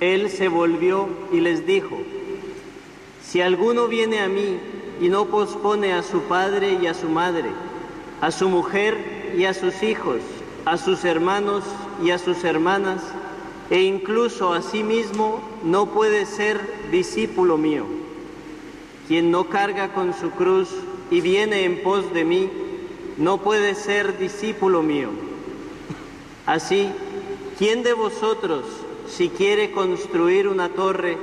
él se volvió y les dijo, si alguno viene a mí y no pospone a su padre y a su madre, a su mujer y a sus hijos, a sus hermanos y a sus hermanas, e incluso a sí mismo, no puede ser discípulo mío. Quien no carga con su cruz y viene en pos de mí, no puede ser discípulo mío. Así, ¿quién de vosotros, si quiere construir una torre,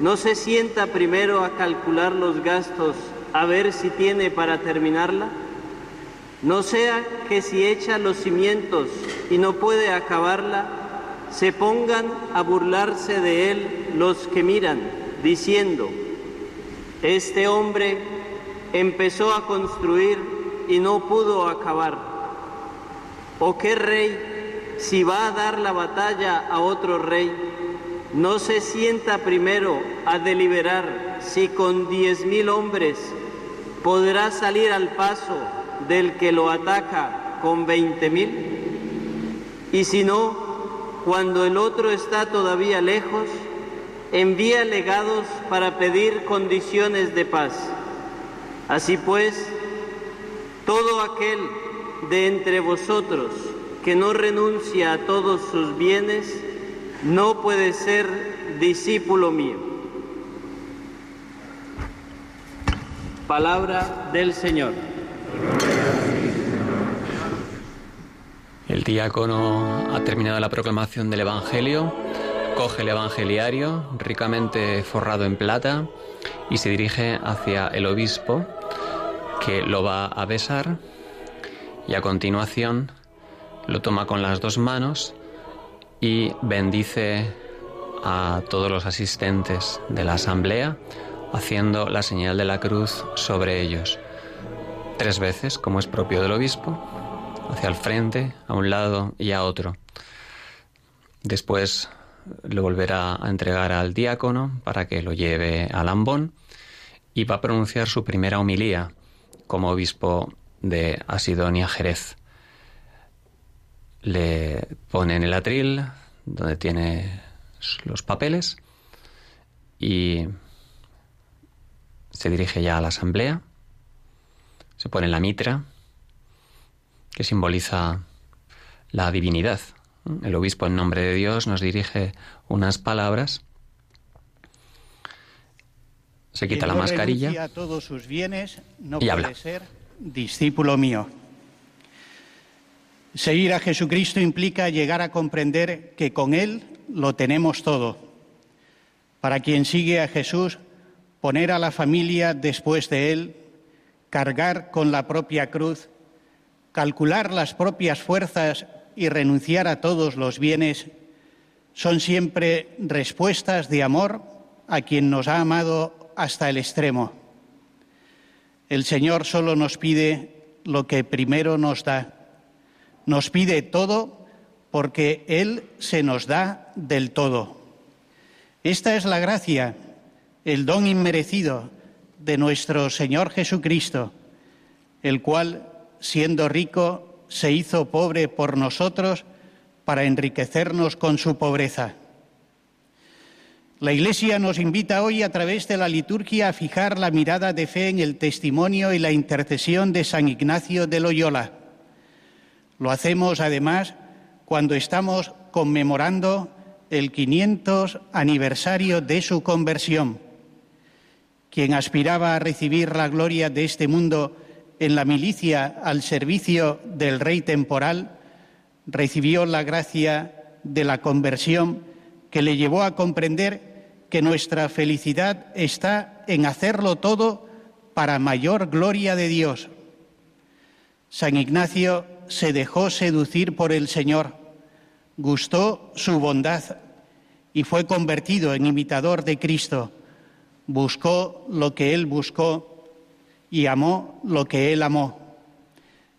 no se sienta primero a calcular los gastos a ver si tiene para terminarla? No sea que si echa los cimientos y no puede acabarla, se pongan a burlarse de él los que miran, diciendo, este hombre empezó a construir y no pudo acabar. ¿O qué rey si va a dar la batalla a otro rey, no se sienta primero a deliberar si con diez mil hombres podrá salir al paso del que lo ataca con veinte mil? Y si no, cuando el otro está todavía lejos, envía legados para pedir condiciones de paz. Así pues, todo aquel de entre vosotros que no renuncia a todos sus bienes, no puede ser discípulo mío. Palabra del Señor. El diácono ha terminado la proclamación del Evangelio, coge el Evangeliario, ricamente forrado en plata, y se dirige hacia el obispo, que lo va a besar, y a continuación lo toma con las dos manos y bendice a todos los asistentes de la asamblea haciendo la señal de la cruz sobre ellos. Tres veces, como es propio del obispo, hacia el frente, a un lado y a otro. Después lo volverá a entregar al diácono para que lo lleve al ambón y va a pronunciar su primera homilía como obispo de Asidonia Jerez. Le pone en el atril donde tiene los papeles y se dirige ya a la asamblea, se pone la mitra, que simboliza la divinidad. El obispo en nombre de Dios nos dirige unas palabras, se quita la mascarilla a todos sus bienes no y puede habla. ser discípulo mío. Seguir a Jesucristo implica llegar a comprender que con Él lo tenemos todo. Para quien sigue a Jesús, poner a la familia después de Él, cargar con la propia cruz, calcular las propias fuerzas y renunciar a todos los bienes, son siempre respuestas de amor a quien nos ha amado hasta el extremo. El Señor solo nos pide lo que primero nos da. Nos pide todo porque Él se nos da del todo. Esta es la gracia, el don inmerecido de nuestro Señor Jesucristo, el cual, siendo rico, se hizo pobre por nosotros para enriquecernos con su pobreza. La Iglesia nos invita hoy a través de la liturgia a fijar la mirada de fe en el testimonio y la intercesión de San Ignacio de Loyola. Lo hacemos además cuando estamos conmemorando el 500 aniversario de su conversión. Quien aspiraba a recibir la gloria de este mundo en la milicia al servicio del Rey temporal, recibió la gracia de la conversión que le llevó a comprender que nuestra felicidad está en hacerlo todo para mayor gloria de Dios. San Ignacio se dejó seducir por el Señor, gustó su bondad y fue convertido en imitador de Cristo. Buscó lo que Él buscó y amó lo que Él amó.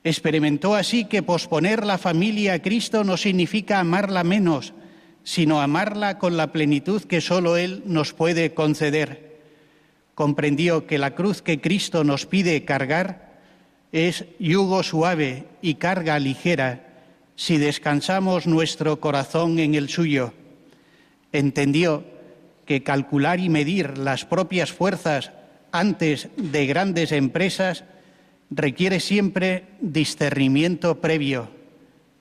Experimentó así que posponer la familia a Cristo no significa amarla menos, sino amarla con la plenitud que solo Él nos puede conceder. Comprendió que la cruz que Cristo nos pide cargar es yugo suave y carga ligera si descansamos nuestro corazón en el suyo. Entendió que calcular y medir las propias fuerzas antes de grandes empresas requiere siempre discernimiento previo,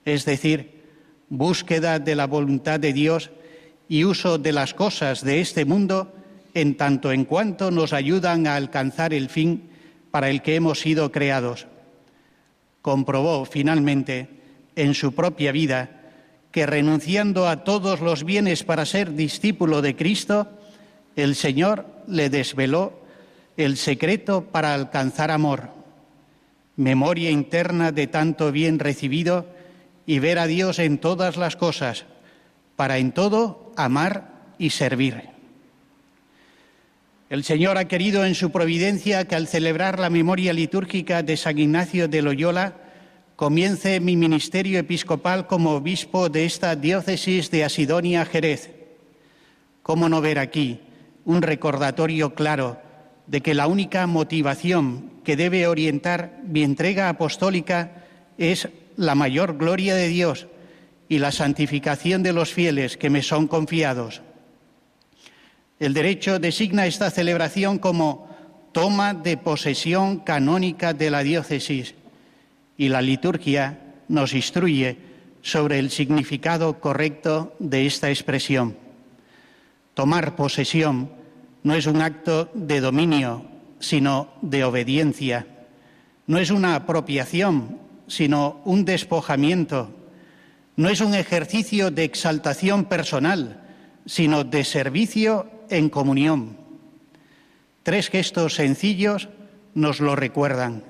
es decir, búsqueda de la voluntad de Dios y uso de las cosas de este mundo en tanto en cuanto nos ayudan a alcanzar el fin para el que hemos sido creados. Comprobó finalmente en su propia vida que renunciando a todos los bienes para ser discípulo de Cristo, el Señor le desveló el secreto para alcanzar amor, memoria interna de tanto bien recibido y ver a Dios en todas las cosas, para en todo amar y servir. El Señor ha querido en su providencia que al celebrar la memoria litúrgica de San Ignacio de Loyola comience mi ministerio episcopal como obispo de esta diócesis de Asidonia Jerez. ¿Cómo no ver aquí un recordatorio claro de que la única motivación que debe orientar mi entrega apostólica es la mayor gloria de Dios y la santificación de los fieles que me son confiados. El derecho designa esta celebración como toma de posesión canónica de la diócesis y la liturgia nos instruye sobre el significado correcto de esta expresión. Tomar posesión no es un acto de dominio, sino de obediencia. No es una apropiación, sino un despojamiento. No es un ejercicio de exaltación personal, sino de servicio en comunión. Tres gestos sencillos nos lo recuerdan.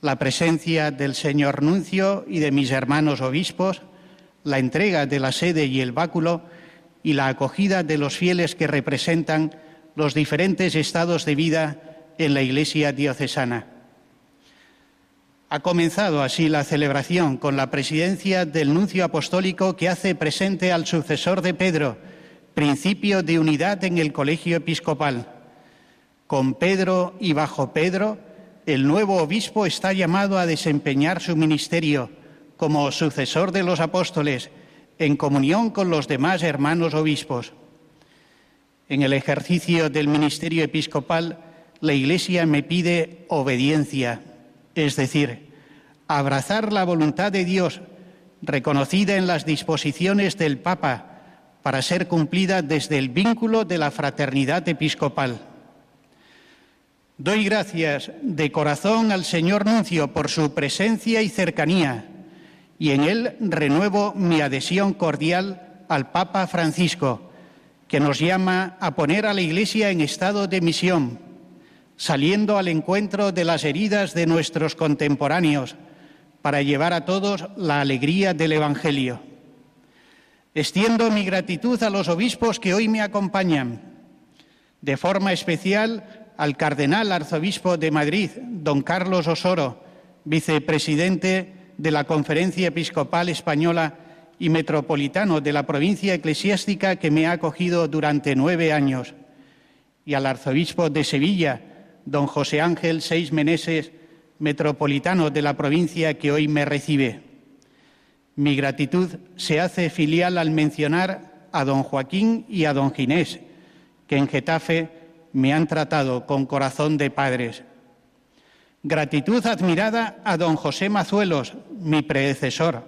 La presencia del señor nuncio y de mis hermanos obispos, la entrega de la sede y el báculo y la acogida de los fieles que representan los diferentes estados de vida en la Iglesia diocesana. Ha comenzado así la celebración con la presidencia del nuncio apostólico que hace presente al sucesor de Pedro, principio de unidad en el colegio episcopal. Con Pedro y bajo Pedro, el nuevo obispo está llamado a desempeñar su ministerio como sucesor de los apóstoles en comunión con los demás hermanos obispos. En el ejercicio del ministerio episcopal, la Iglesia me pide obediencia, es decir, abrazar la voluntad de Dios reconocida en las disposiciones del Papa para ser cumplida desde el vínculo de la fraternidad episcopal. Doy gracias de corazón al señor Nuncio por su presencia y cercanía y en él renuevo mi adhesión cordial al Papa Francisco, que nos llama a poner a la Iglesia en estado de misión, saliendo al encuentro de las heridas de nuestros contemporáneos para llevar a todos la alegría del Evangelio. Extiendo mi gratitud a los obispos que hoy me acompañan, de forma especial al cardenal arzobispo de Madrid, don Carlos Osoro, vicepresidente de la Conferencia Episcopal Española y metropolitano de la provincia eclesiástica que me ha acogido durante nueve años, y al arzobispo de Sevilla, don José Ángel Seis Meneses, metropolitano de la provincia que hoy me recibe. Mi gratitud se hace filial al mencionar a don Joaquín y a don Ginés, que en Getafe me han tratado con corazón de padres. Gratitud admirada a don José Mazuelos, mi predecesor,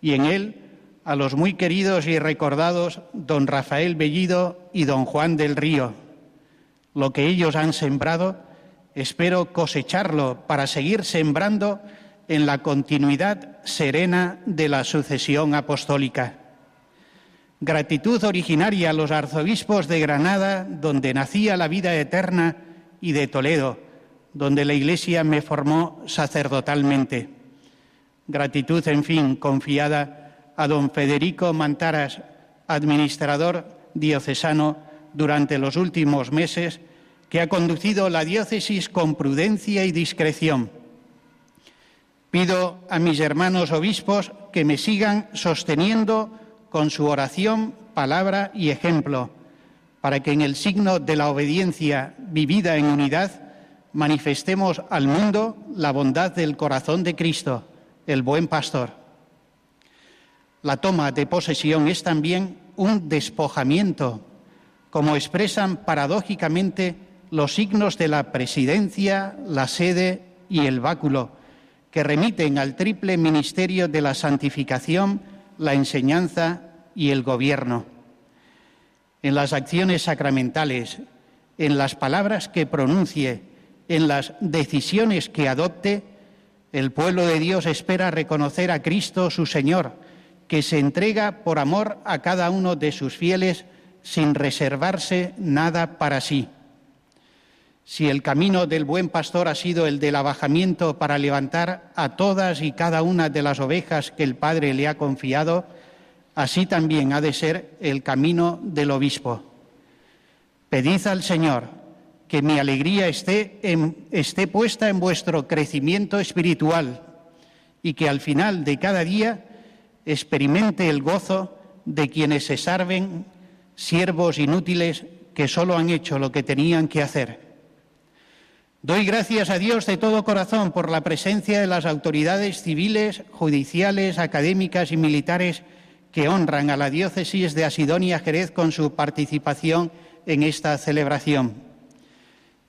y en él a los muy queridos y recordados don Rafael Bellido y don Juan del Río. Lo que ellos han sembrado, espero cosecharlo para seguir sembrando en la continuidad serena de la sucesión apostólica. Gratitud originaria a los arzobispos de Granada, donde nacía la vida eterna, y de Toledo, donde la Iglesia me formó sacerdotalmente. Gratitud, en fin, confiada a don Federico Mantaras, administrador diocesano durante los últimos meses, que ha conducido la diócesis con prudencia y discreción Pido a mis hermanos obispos que me sigan sosteniendo con su oración, palabra y ejemplo, para que en el signo de la obediencia vivida en unidad manifestemos al mundo la bondad del corazón de Cristo, el buen pastor. La toma de posesión es también un despojamiento, como expresan paradójicamente los signos de la presidencia, la sede y el báculo que remiten al triple ministerio de la santificación, la enseñanza y el gobierno. En las acciones sacramentales, en las palabras que pronuncie, en las decisiones que adopte, el pueblo de Dios espera reconocer a Cristo su Señor, que se entrega por amor a cada uno de sus fieles sin reservarse nada para sí. Si el camino del buen pastor ha sido el del abajamiento para levantar a todas y cada una de las ovejas que el Padre le ha confiado, así también ha de ser el camino del obispo. Pedid al Señor que mi alegría esté, puesta en vuestro crecimiento espiritual y que al final de cada día experimente el gozo de quienes se salven, siervos inútiles que solo han hecho lo que tenían que hacer. Doy gracias a Dios de todo corazón por la presencia de las autoridades civiles, judiciales, académicas y militares que honran a la diócesis de Asidonia Jerez con su participación en esta celebración.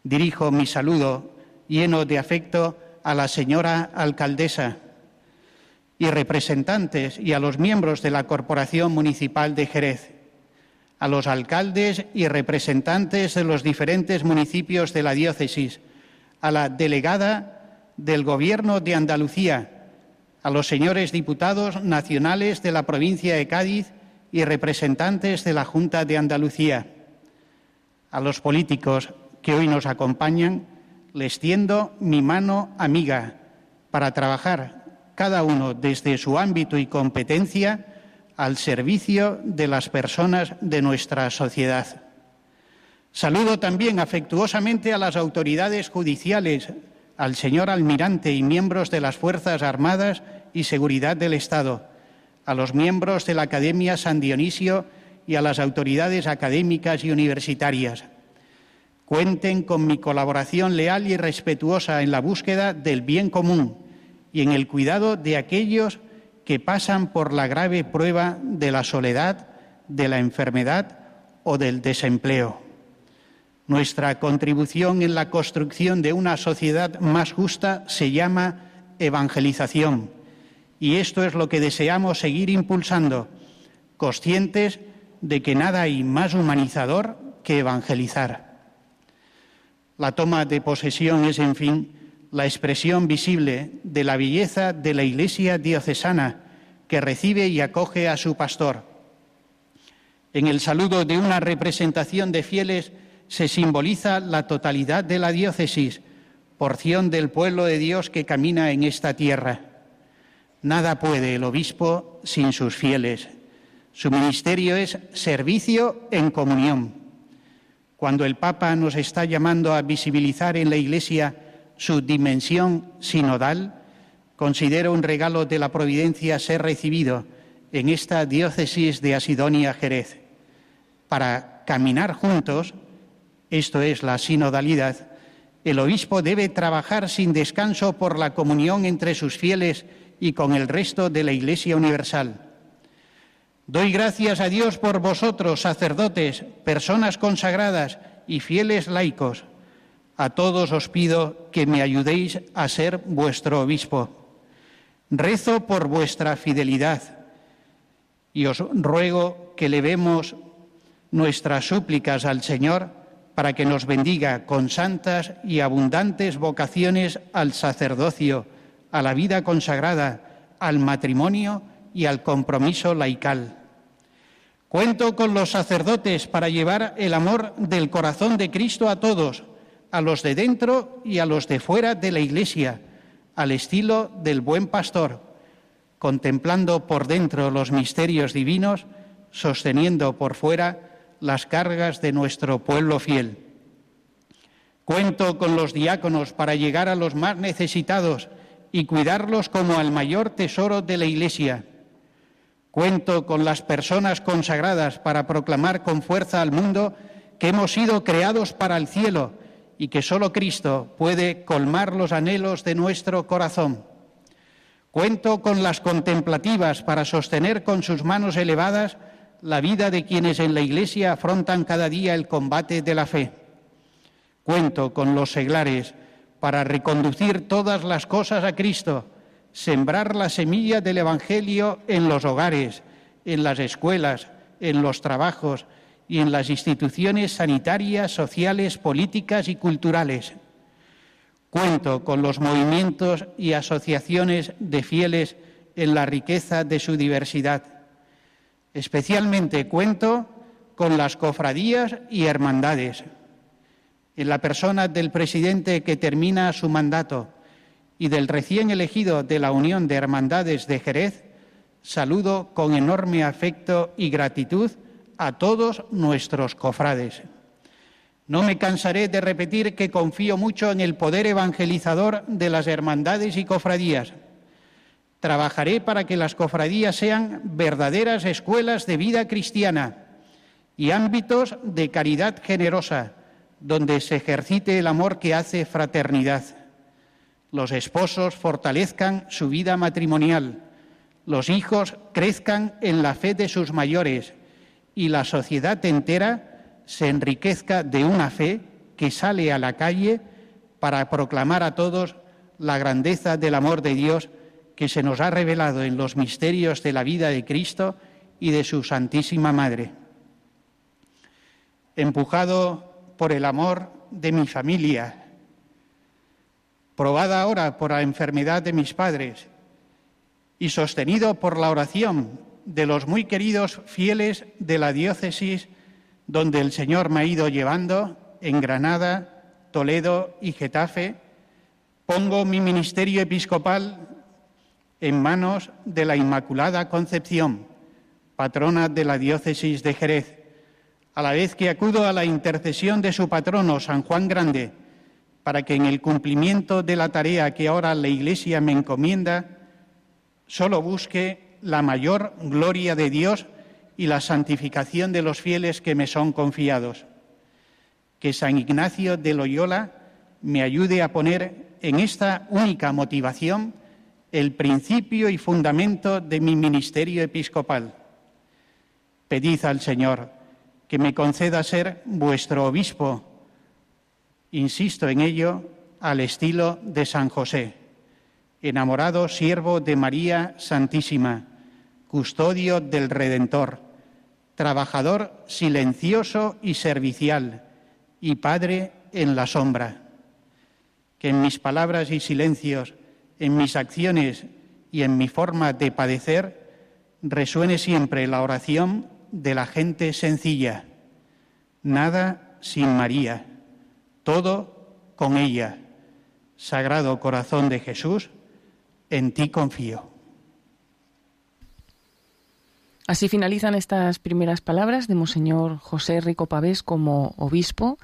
Dirijo mi saludo lleno de afecto a la señora alcaldesa y representantes y a los miembros de la Corporación Municipal de Jerez, a los alcaldes y representantes de los diferentes municipios de la diócesis, a la delegada del Gobierno de Andalucía, a los señores diputados nacionales de la provincia de Cádiz y representantes de la Junta de Andalucía, a los políticos que hoy nos acompañan, les tiendo mi mano amiga para trabajar cada uno desde su ámbito y competencia al servicio de las personas de nuestra sociedad. Saludo también afectuosamente a las autoridades judiciales, al señor almirante y miembros de las Fuerzas Armadas y Seguridad del Estado, a los miembros de la Academia San Dionisio y a las autoridades académicas y universitarias. Cuenten con mi colaboración leal y respetuosa en la búsqueda del bien común y en el cuidado de aquellos que pasan por la grave prueba de la soledad, de la enfermedad o del desempleo. Nuestra contribución en la construcción de una sociedad más justa se llama evangelización y esto es lo que deseamos seguir impulsando, conscientes de que nada hay más humanizador que evangelizar. La toma de posesión es, en fin, la expresión visible de la belleza de la Iglesia diocesana que recibe y acoge a su pastor. En el saludo de una representación de fieles se simboliza la totalidad de la diócesis, porción del pueblo de Dios que camina en esta tierra. Nada puede el obispo sin sus fieles. Su ministerio es servicio en comunión. Cuando el Papa nos está llamando a visibilizar en la Iglesia su dimensión sinodal, considero un regalo de la providencia ser recibido en esta diócesis de Asidonia Jerez. Para caminar juntos, esto es la sinodalidad, el obispo debe trabajar sin descanso por la comunión entre sus fieles y con el resto de la Iglesia Universal. Doy gracias a Dios por vosotros, sacerdotes, personas consagradas y fieles laicos, a todos os pido que me ayudéis a ser vuestro obispo. Rezo por vuestra fidelidad y os ruego que levemos nuestras súplicas al Señor para que nos bendiga con santas y abundantes vocaciones al sacerdocio, a la vida consagrada, al matrimonio y al compromiso laical. Cuento con los sacerdotes para llevar el amor del corazón de Cristo a todos, a los de dentro y a los de fuera de la Iglesia, al estilo del buen pastor, contemplando por dentro los misterios divinos, sosteniendo por fuera las cargas de nuestro pueblo fiel. Cuento con los diáconos para llegar a los más necesitados y cuidarlos como al mayor tesoro de la Iglesia. Cuento con las personas consagradas para proclamar con fuerza al mundo que hemos sido creados para el cielo y que solo Cristo puede colmar los anhelos de nuestro corazón. Cuento con las contemplativas para sostener con sus manos elevadas la vida de quienes en la Iglesia afrontan cada día el combate de la fe. Cuento con los seglares para reconducir todas las cosas a Cristo, sembrar la semilla del Evangelio en los hogares, en las escuelas, en los trabajos, y en las instituciones sanitarias, sociales, políticas y culturales. Cuento con los movimientos y asociaciones de fieles en la riqueza de su diversidad. Especialmente cuento con las cofradías y hermandades. En la persona del presidente que termina su mandato y del recién elegido de la Unión de Hermandades de Jerez, saludo con enorme afecto y gratitud a todos nuestros cofrades. No me cansaré de repetir que confío mucho en el poder evangelizador de las hermandades y cofradías. Trabajaré para que las cofradías sean verdaderas escuelas de vida cristiana y ámbitos de caridad generosa, donde se ejercite el amor que hace fraternidad. Los esposos fortalezcan su vida matrimonial, los hijos crezcan en la fe de sus mayores y la sociedad entera se enriquezca de una fe que sale a la calle para proclamar a todos la grandeza del amor de Dios que se nos ha revelado en los misterios de la vida de Cristo y de su Santísima Madre. Empujado por el amor de mi familia, probada ahora por la enfermedad de mis padres y sostenido por la oración de los muy queridos fieles de la diócesis donde el Señor me ha ido llevando, en Granada, Toledo y Getafe, pongo mi ministerio episcopal en manos de la Inmaculada Concepción, patrona de la diócesis de Jerez, a la vez que acudo a la intercesión de su patrono, San Juan Grande, para que en el cumplimiento de la tarea que ahora la Iglesia me encomienda, solo busque la mayor gloria de Dios y la santificación de los fieles que me son confiados. Que San Ignacio de Loyola me ayude a poner en esta única motivación el principio y fundamento de mi ministerio episcopal. Pedid al Señor que me conceda ser vuestro obispo, insisto en ello, al estilo de San José, enamorado siervo de María Santísima, custodio del Redentor, trabajador silencioso y servicial, y padre en la sombra. Que en mis palabras y silencios, en mis acciones y en mi forma de padecer, resuene siempre la oración de la gente sencilla. Nada sin María, todo con ella. Sagrado Corazón de Jesús, en ti confío. Así finalizan estas primeras palabras de Monseñor José Rico Pavés como obispo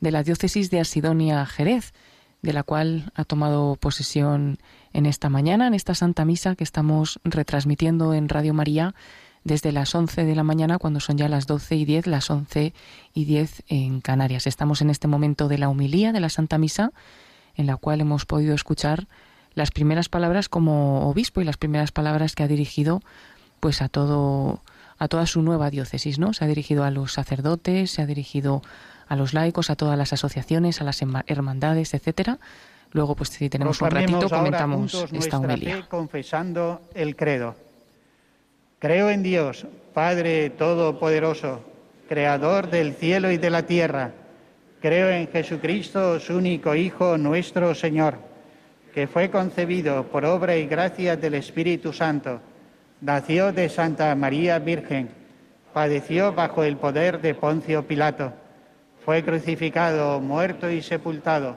de la diócesis de Asidonia Jerez, de la cual ha tomado posesión en esta mañana, en esta Santa Misa que estamos retransmitiendo en Radio María desde las 11 de la mañana, cuando son ya las 12 y 10, las 11 y 10 en Canarias. Estamos en este momento de la humilía de la Santa Misa, en la cual hemos podido escuchar las primeras palabras como obispo y las primeras palabras que ha dirigido pues a todo a toda su nueva diócesis, ¿no? Se ha dirigido a los sacerdotes, se ha dirigido a los laicos, a todas las asociaciones, a las hermandades, etcétera. Luego, pues si tenemos un ratito, comentamos esta humilía. confesando el credo. Creo en Dios, Padre Todopoderoso, Creador del cielo y de la tierra. Creo en Jesucristo, su único Hijo, nuestro Señor, que fue concebido por obra y gracia del Espíritu Santo. Nació de Santa María Virgen, padeció bajo el poder de Poncio Pilato, fue crucificado, muerto y sepultado,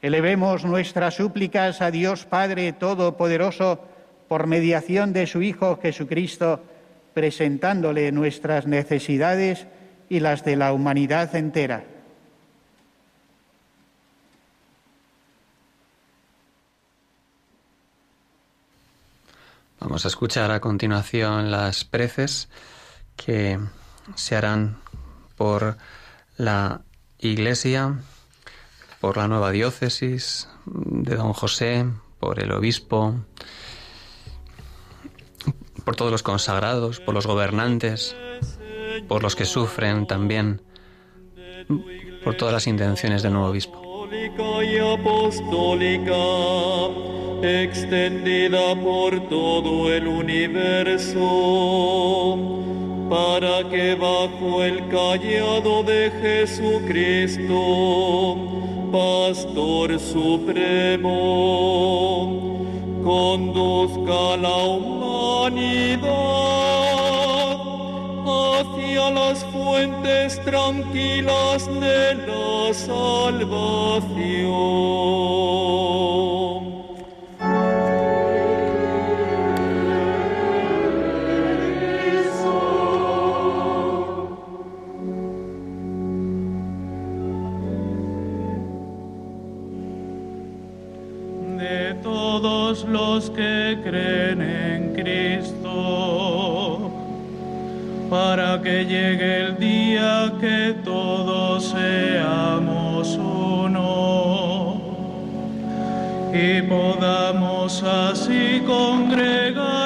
Elevemos nuestras súplicas a Dios Padre Todopoderoso, por mediación de su Hijo Jesucristo, presentándole nuestras necesidades y las de la humanidad entera. Vamos a escuchar a continuación las preces que se harán por la Iglesia, por la nueva diócesis de Don José, por el obispo, por todos los consagrados, por los gobernantes, por los que sufren también, por todas las intenciones del nuevo obispo. y apostólica, extendida por todo el universo, para que bajo el callado de Jesucristo, Pastor Supremo, conduzca la humanidad hacia las fuentes tranquilas de la salvación. Para que llegue el día que todos seamos uno y podamos así congregarnos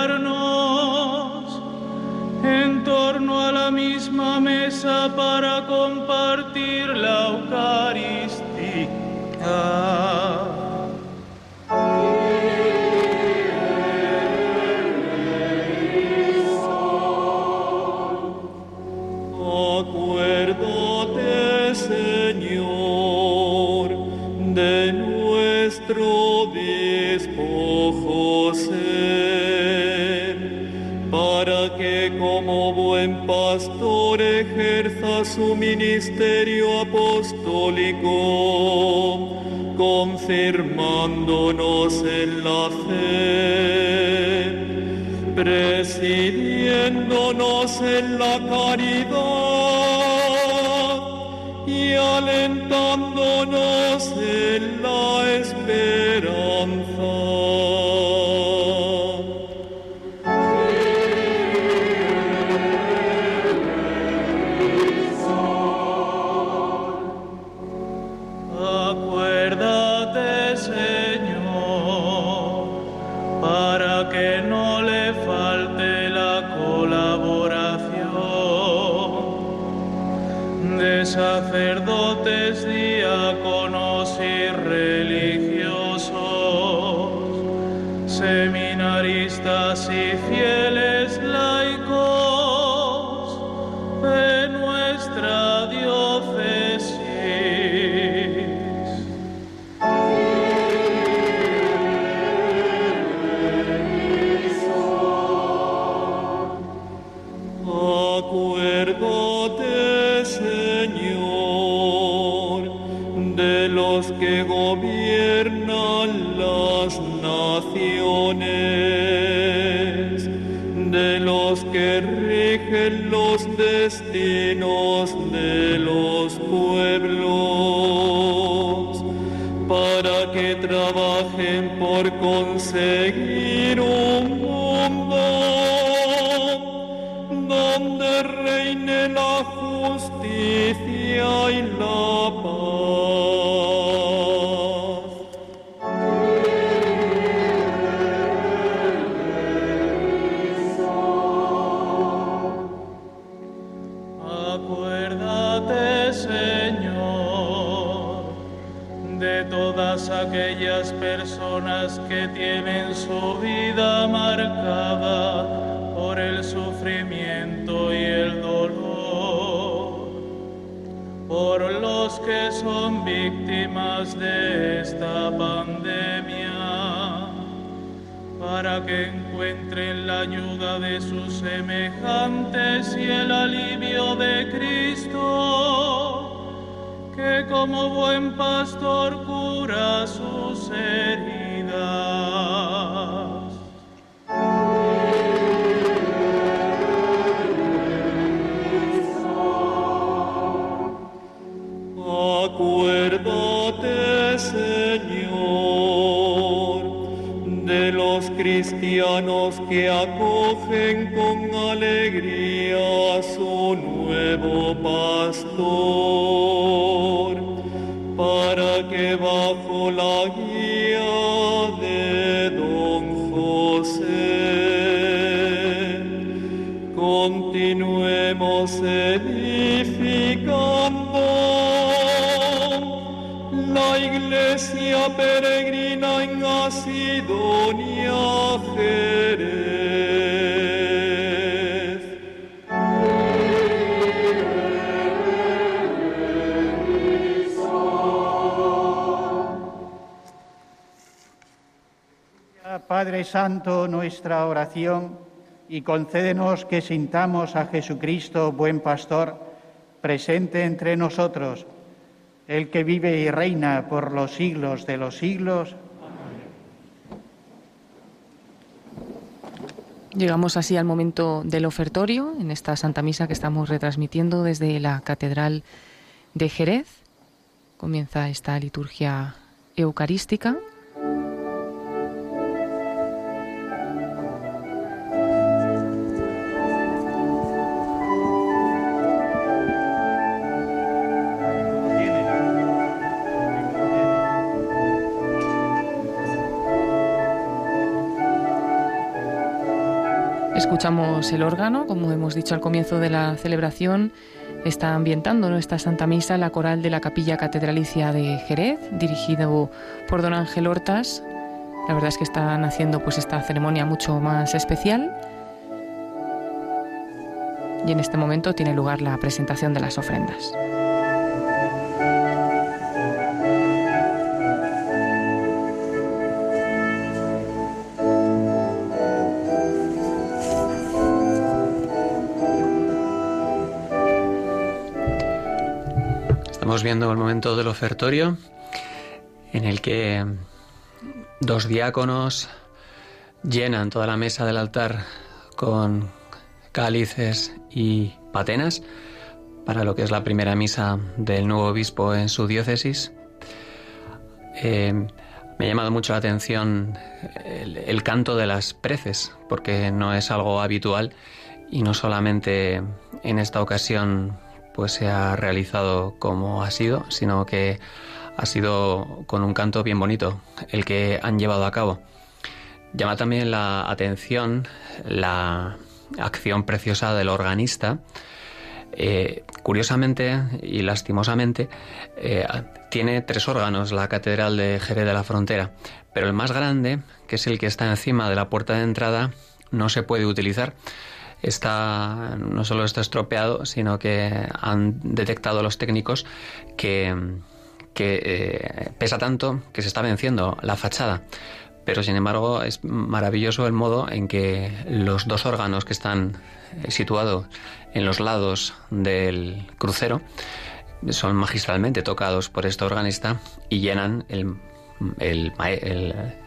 su ministerio apostólico, confirmándonos en la fe, presidiéndonos en la caridad y alentándonos en la esperanza. say por los que son víctimas de esta pandemia para que encuentren la ayuda de sus semejantes y el alivio de Cristo, que como buen pastor cura sus heridas. Cristianos que acogen con alegría a su nuevo pastor, para que bajo Padre Santo, nuestra oración y concédenos que sintamos a Jesucristo, buen pastor, presente entre nosotros, el que vive y reina por los siglos de los siglos. Llegamos así al momento del ofertorio en esta Santa Misa que estamos retransmitiendo desde la Catedral de Jerez. Comienza esta liturgia eucarística. El órgano, como hemos dicho al comienzo de la celebración, está ambientando nuestra Santa Misa la coral de la Capilla Catedralicia de Jerez, dirigido por don Ángel Hortas. La verdad es que están haciendo pues esta ceremonia mucho más especial. Y en este momento tiene lugar la presentación de las ofrendas. Viendo el momento del ofertorio en el que dos diáconos llenan toda la mesa del altar con cálices y patenas para lo que es la primera misa del nuevo obispo en su diócesis. Eh, me ha llamado mucho la atención el, canto de las preces, porque no es algo habitual y no solamente en esta ocasión pues se ha realizado como ha sido, sino que ha sido con un canto bien bonito el que han llevado a cabo. Llama también la atención la acción preciosa del organista. Eh, curiosamente y lastimosamente, eh, tiene tres órganos la Catedral de Jerez de la Frontera, pero el más grande, que es el que está encima de la puerta de entrada, no se puede utilizar. Está, no solo está estropeado, sino que han detectado los técnicos que, eh, pesa tanto que se está venciendo la fachada. Pero sin embargo es maravilloso el modo en que los dos órganos que están situados en los lados del crucero son magistralmente tocados por este organista y llenan el, el,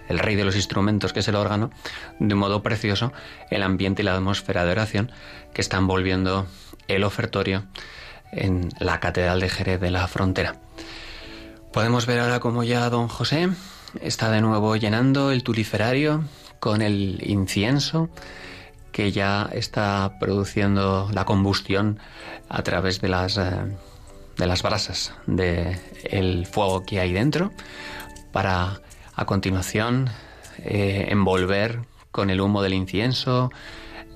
rey de los instrumentos, que es el órgano, de un modo precioso el ambiente y la atmósfera de oración que está envolviendo el ofertorio en la Catedral de Jerez de la Frontera. Podemos ver ahora cómo ya don José está de nuevo llenando el tuliferario con el incienso que ya está produciendo la combustión a través de las, eh, de las brasas del fuego que hay dentro para a continuación eh, envolver con el humo del incienso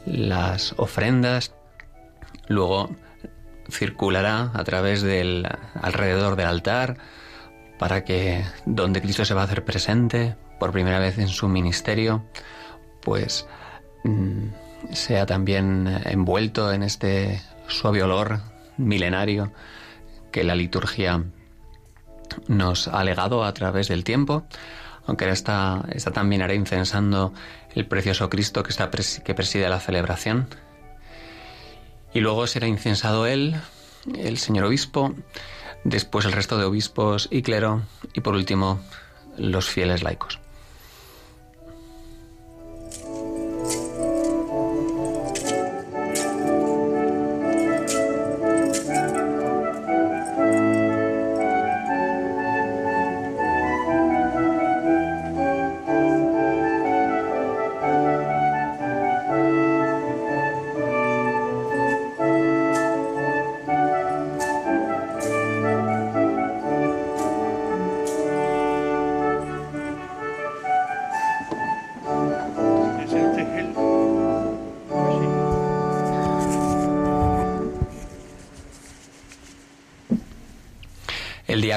las ofrendas, luego circulará a través del alrededor del altar, para que donde Cristo se va a hacer presente por primera vez en su ministerio, pues mm, sea también envuelto en este suave olor milenario que la liturgia nos ha legado a través del tiempo, aunque está, está también hará incensando el precioso Cristo que, que preside la celebración. Y luego será incensado él, el señor obispo, después el resto de obispos y clero y por último los fieles laicos.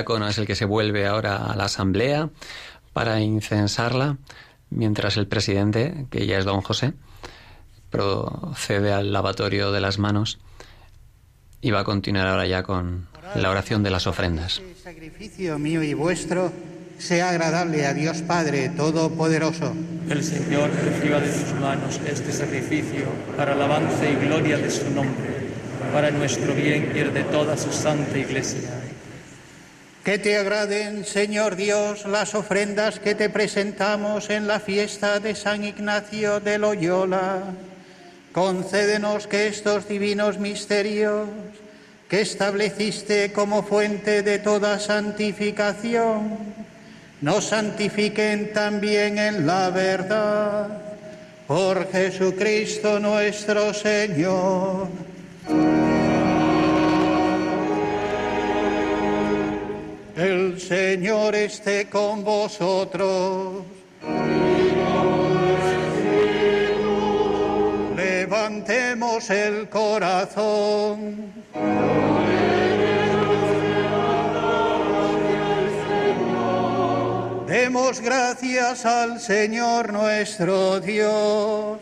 Diácono es el que se vuelve ahora a la asamblea para incensarla, mientras el presidente, que ya es don José, procede al lavatorio de las manos y va a continuar ahora ya con la oración de las ofrendas. Este sacrificio mío y vuestro sea agradable a Dios Padre Todopoderoso. El Señor reciba de sus manos este sacrificio para alabanza y gloria de su nombre, para nuestro bien y el de toda su santa iglesia que te agraden, Señor Dios, las ofrendas que te presentamos en la fiesta de San Ignacio de Loyola. Concédenos que estos divinos misterios que estableciste como fuente de toda santificación, nos santifiquen también en la verdad. Por Jesucristo nuestro Señor. El Señor esté con vosotros. Levantemos el corazón. Demos gracias al Señor nuestro Dios.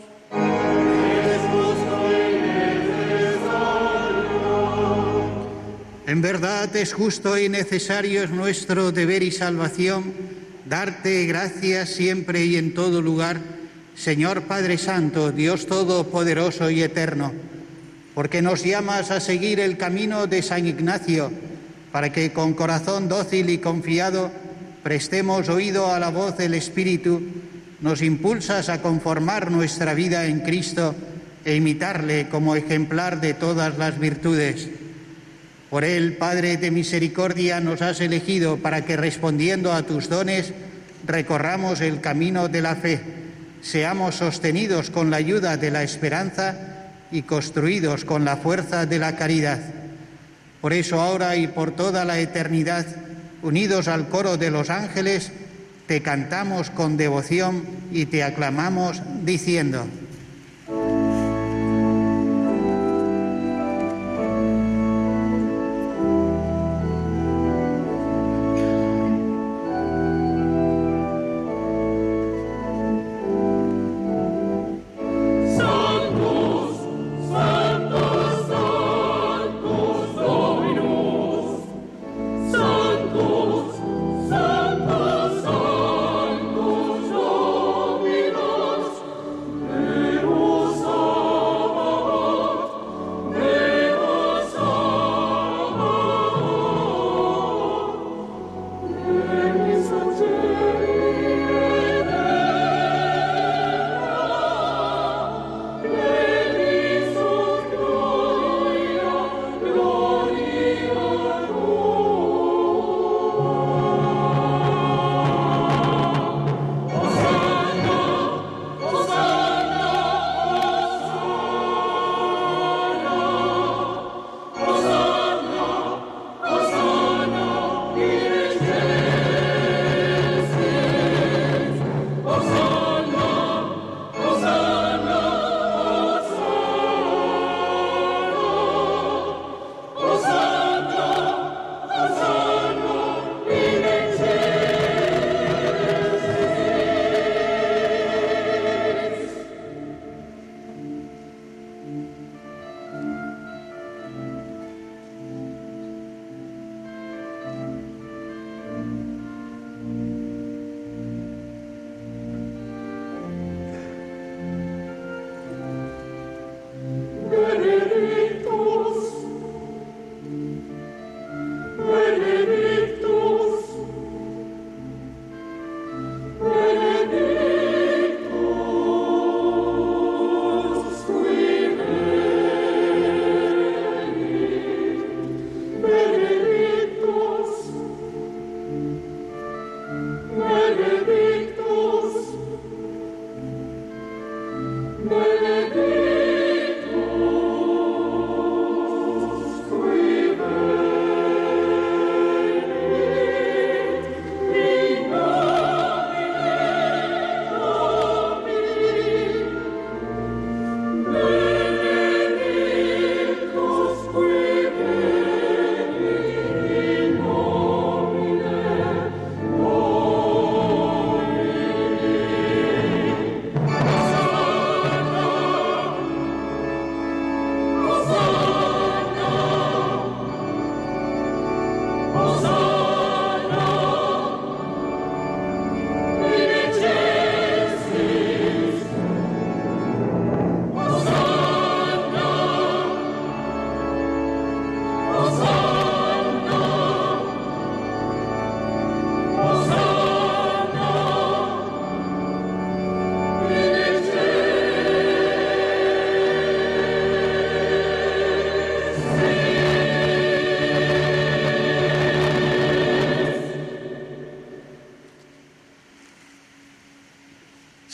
En verdad es justo y necesario, es nuestro deber y salvación, darte gracias siempre y en todo lugar, Señor Padre Santo, Dios Todopoderoso y Eterno, porque nos llamas a seguir el camino de San Ignacio, para que con corazón dócil y confiado prestemos oído a la voz del Espíritu, nos impulsas a conformar nuestra vida en Cristo e imitarle como ejemplar de todas las virtudes. Por él, Padre de misericordia, nos has elegido para que respondiendo a tus dones recorramos el camino de la fe, seamos sostenidos con la ayuda de la esperanza y construidos con la fuerza de la caridad. Por eso ahora y por toda la eternidad, unidos al coro de los ángeles, te cantamos con devoción y te aclamamos diciendo,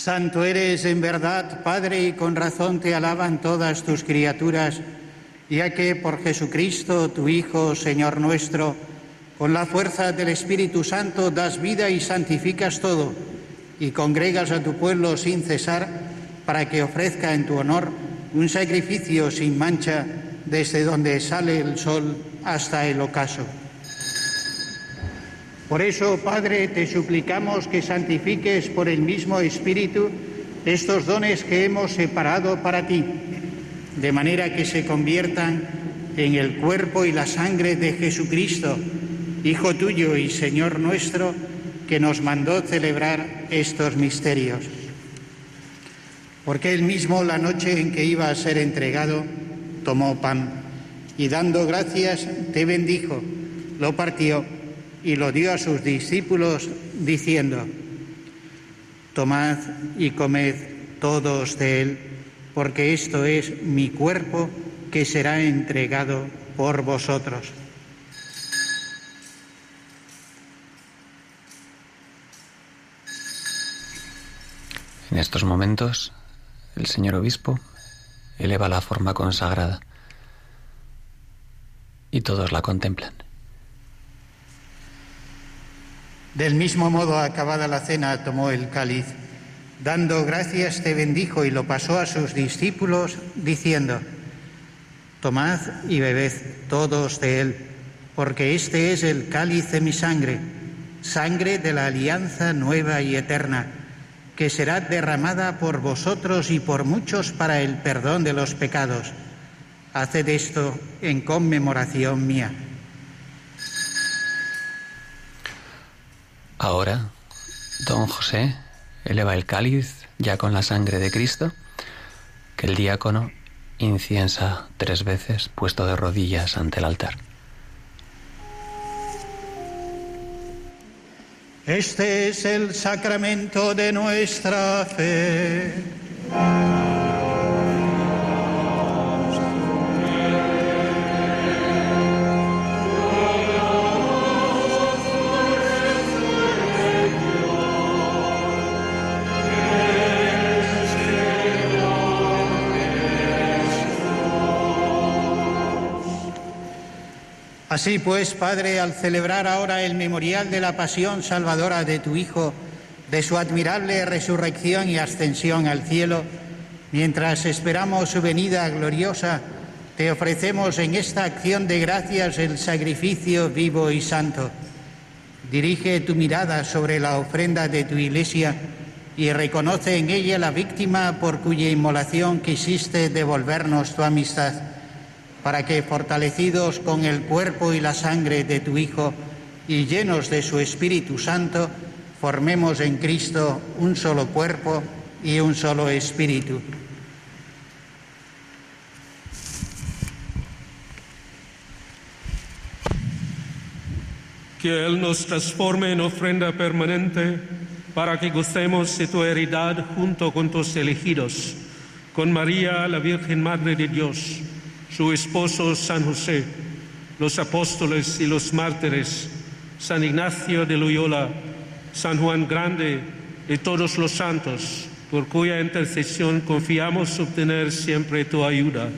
Santo eres en verdad, Padre, y con razón te alaban todas tus criaturas, ya que por Jesucristo, tu Hijo, Señor nuestro, con la fuerza del Espíritu Santo das vida y santificas todo, y congregas a tu pueblo sin cesar, para que ofrezca en tu honor un sacrificio sin mancha desde donde sale el sol hasta el ocaso. Por eso, Padre, te suplicamos que santifiques por el mismo Espíritu estos dones que hemos separado para ti, de manera que se conviertan en el cuerpo y la sangre de Jesucristo, Hijo tuyo y Señor nuestro, que nos mandó celebrar estos misterios. Porque él mismo, la noche en que iba a ser entregado, tomó pan y dando gracias, te bendijo lo partió y lo dio a sus discípulos diciendo, Tomad y comed todos de él, porque esto es mi cuerpo que será entregado por vosotros. En estos momentos, el señor obispo eleva la forma consagrada y todos la contemplan. Del mismo modo, acabada la cena, tomó el cáliz, dando gracias te bendijo y lo pasó a sus discípulos, diciendo, Tomad y bebed todos de él, porque este es el cáliz de mi sangre, sangre de la alianza nueva y eterna, que será derramada por vosotros y por muchos para el perdón de los pecados. Haced esto en conmemoración mía. Ahora, don José eleva el cáliz ya con la sangre de Cristo, que el diácono inciensa tres veces puesto de rodillas ante el altar. Este es el sacramento de nuestra fe. Así pues, Padre, al celebrar ahora el memorial de la pasión salvadora de tu Hijo, de su admirable resurrección y ascensión al cielo, mientras esperamos su venida gloriosa, te ofrecemos en esta acción de gracias el sacrificio vivo y santo. Dirige tu mirada sobre la ofrenda de tu iglesia y reconoce en ella la víctima por cuya inmolación quisiste devolvernos tu amistad para que, fortalecidos con el cuerpo y la sangre de tu Hijo y llenos de su Espíritu Santo, formemos en Cristo un solo cuerpo y un solo espíritu. Que Él nos transforme en ofrenda permanente para que gocemos de tu heredad junto con tus elegidos, con María, la Virgen Madre de Dios su esposo San José, los apóstoles y los mártires, San Ignacio de Loyola, San Juan Grande y todos los santos, por cuya intercesión confiamos obtener siempre tu ayuda.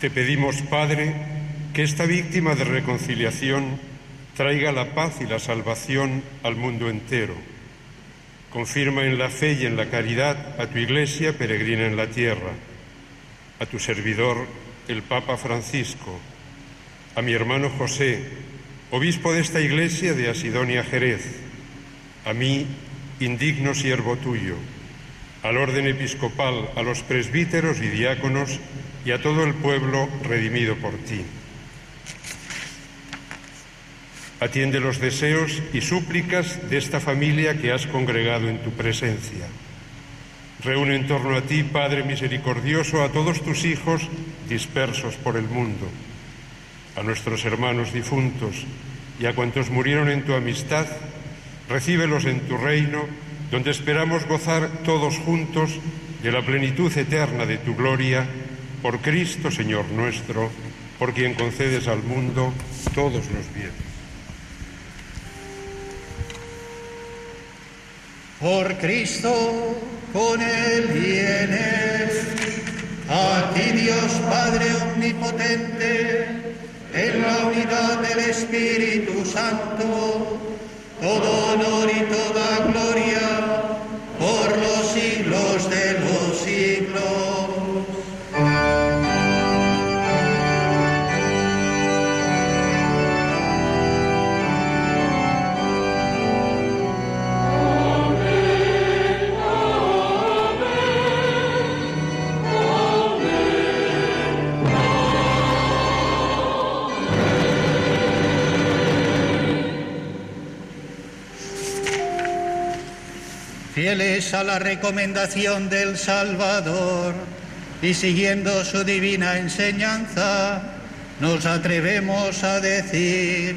Te pedimos, Padre, que esta víctima de reconciliación traiga la paz y la salvación al mundo entero Confirma en la fe y en la caridad a tu iglesia peregrina en la tierra, a tu servidor, el Papa Francisco, a mi hermano José, obispo de esta iglesia de Asidonia Jerez, a mí, indigno siervo tuyo, al orden episcopal, a los presbíteros y diáconos y a todo el pueblo redimido por ti. Atiende los deseos y súplicas de esta familia que has congregado en tu presencia. Reúne en torno a ti, Padre misericordioso, a todos tus hijos dispersos por el mundo, a nuestros hermanos difuntos y a cuantos murieron en tu amistad, recíbelos en tu reino, donde esperamos gozar todos juntos de la plenitud eterna de tu gloria, por Cristo Señor nuestro, por quien concedes al mundo todos los bienes. Por Cristo, con Él y a ti Dios Padre Omnipotente, en la unidad del Espíritu Santo, todo honor y toda gloria A la recomendación del Salvador, y siguiendo su divina enseñanza, nos atrevemos a decir,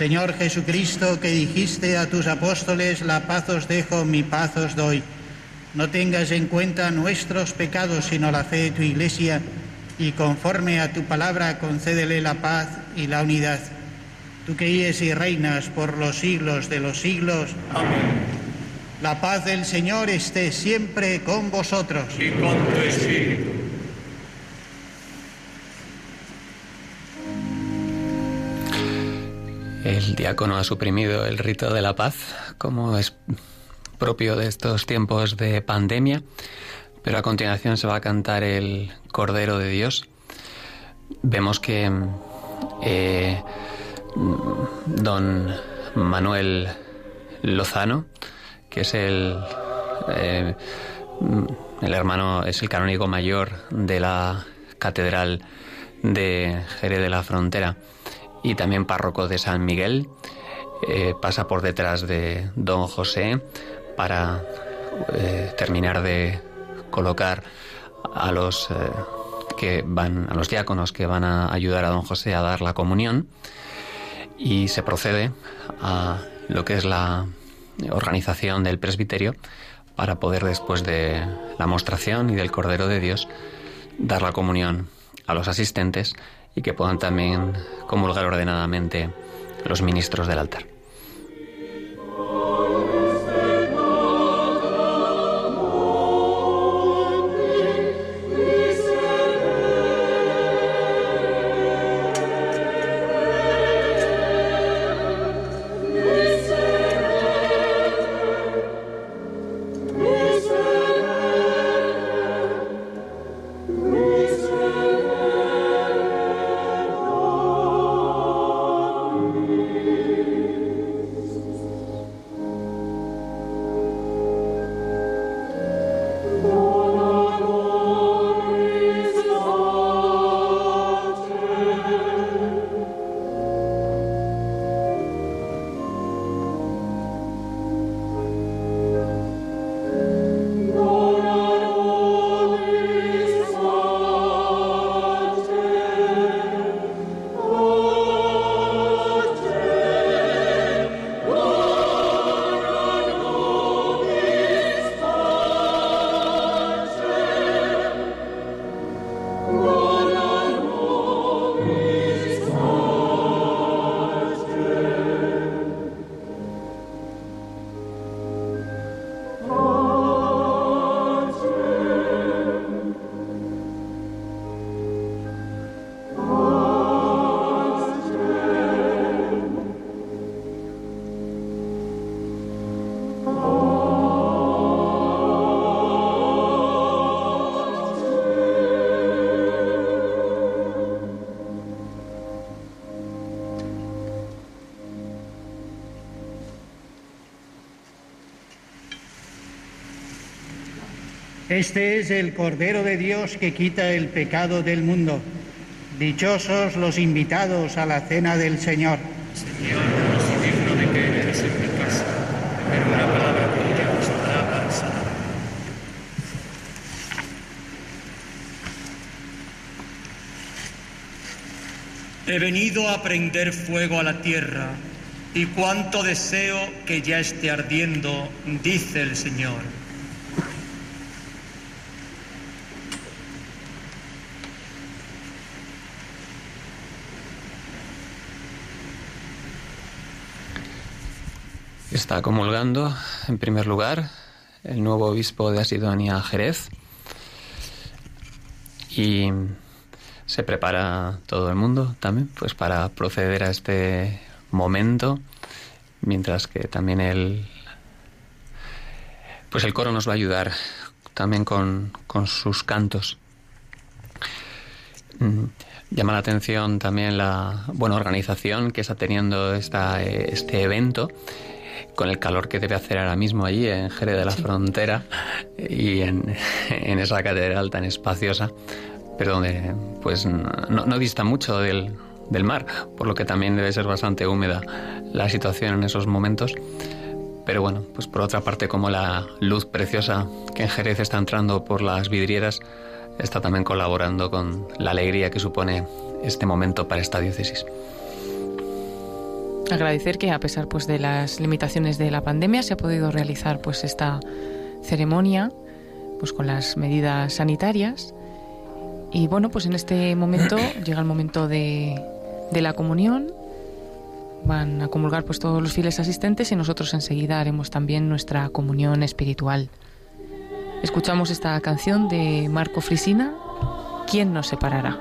Señor Jesucristo, que dijiste a tus apóstoles, la paz os dejo, mi paz os doy. No tengas en cuenta nuestros pecados, sino la fe de tu Iglesia, y conforme a tu palabra concédele la paz y la unidad. Tú que vives y reinas por los siglos de los siglos. Amén. La paz del Señor esté siempre con vosotros. Y con tu espíritu. El diácono ha suprimido el rito de la paz, como es propio de estos tiempos de pandemia, pero a continuación se va a cantar el Cordero de Dios. Vemos que eh, don Manuel Lozano, que es el, eh, el hermano, es el canónigo mayor de la Catedral de Jerez de la Frontera y también párroco de San Miguel, eh, pasa por detrás de don José para eh, terminar de colocar a los eh, que van a los diáconos que van a ayudar a don José a dar la comunión y se procede a lo que es la organización del presbiterio para poder después de la mostración y del Cordero de Dios dar la comunión a los asistentes y que puedan también comulgar ordenadamente los ministros del altar. Este es el Cordero de Dios que quita el pecado del mundo. Dichosos los invitados a la cena del Señor. Señor, no soy digno de que entres en mi casa, pero una palabra tuya bastará para sanar. He venido a prender fuego a la tierra, y cuánto deseo que ya esté ardiendo, dice el Señor. Está comulgando, en primer lugar, el nuevo obispo de Asidonia, Jerez, y se prepara todo el mundo también pues para proceder a este momento mientras que también el pues el coro nos va a ayudar también con, con sus cantos. Mm, llama la atención también la buena organización que está teniendo esta, este evento con el calor que debe hacer ahora mismo allí en Jerez de la Frontera y en, en esa catedral tan espaciosa pero donde pues no, dista mucho del, del mar, por lo que también debe ser bastante húmeda la situación en esos momentos. Pero bueno, pues por otra parte, como la luz preciosa que en Jerez está entrando por las vidrieras, está también colaborando con la alegría que supone este momento para esta diócesis. Agradecer que a pesar pues de las limitaciones de la pandemia se ha podido realizar pues esta ceremonia pues con las medidas sanitarias y bueno, pues en este momento llega el momento de, de la comunión. Van a comulgar pues todos los fieles asistentes y nosotros enseguida haremos también nuestra comunión espiritual. Escuchamos esta canción de Marco Frisina, ¿Quién nos separará?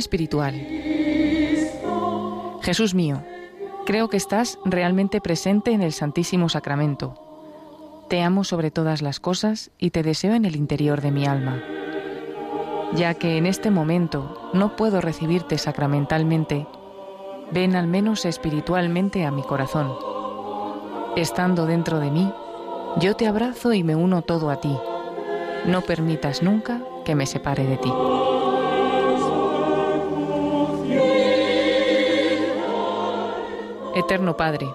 Espiritual. Jesús mío, creo que estás realmente presente en el Santísimo Sacramento. Te amo sobre todas las cosas y te deseo en el interior de mi alma. Ya que en este momento no puedo recibirte sacramentalmente, ven al menos espiritualmente a mi corazón. Estando dentro de mí, yo te abrazo y me uno todo a ti. No permitas nunca que me separe de ti. Eterno Padre,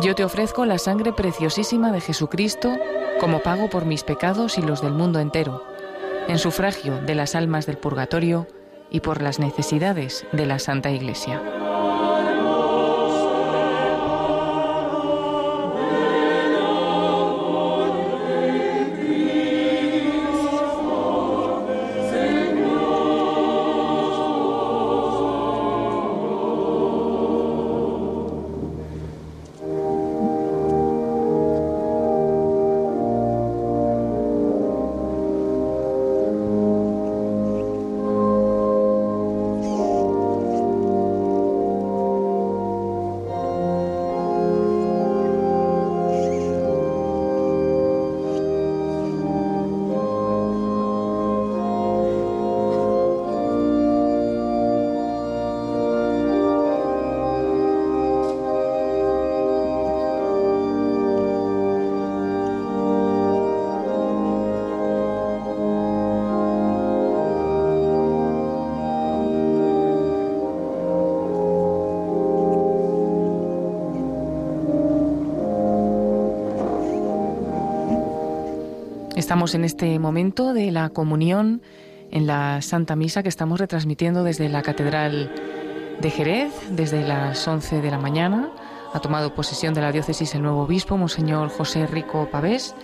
yo te ofrezco la sangre preciosísima de Jesucristo como pago por mis pecados y los del mundo entero, en sufragio de las almas del purgatorio y por las necesidades de la Santa Iglesia. Estamos en este momento de la comunión en la Santa Misa que estamos retransmitiendo desde la Catedral de Jerez, desde las 11 de la mañana. Ha tomado posesión de la diócesis el nuevo obispo, Monseñor José Rico Pavés,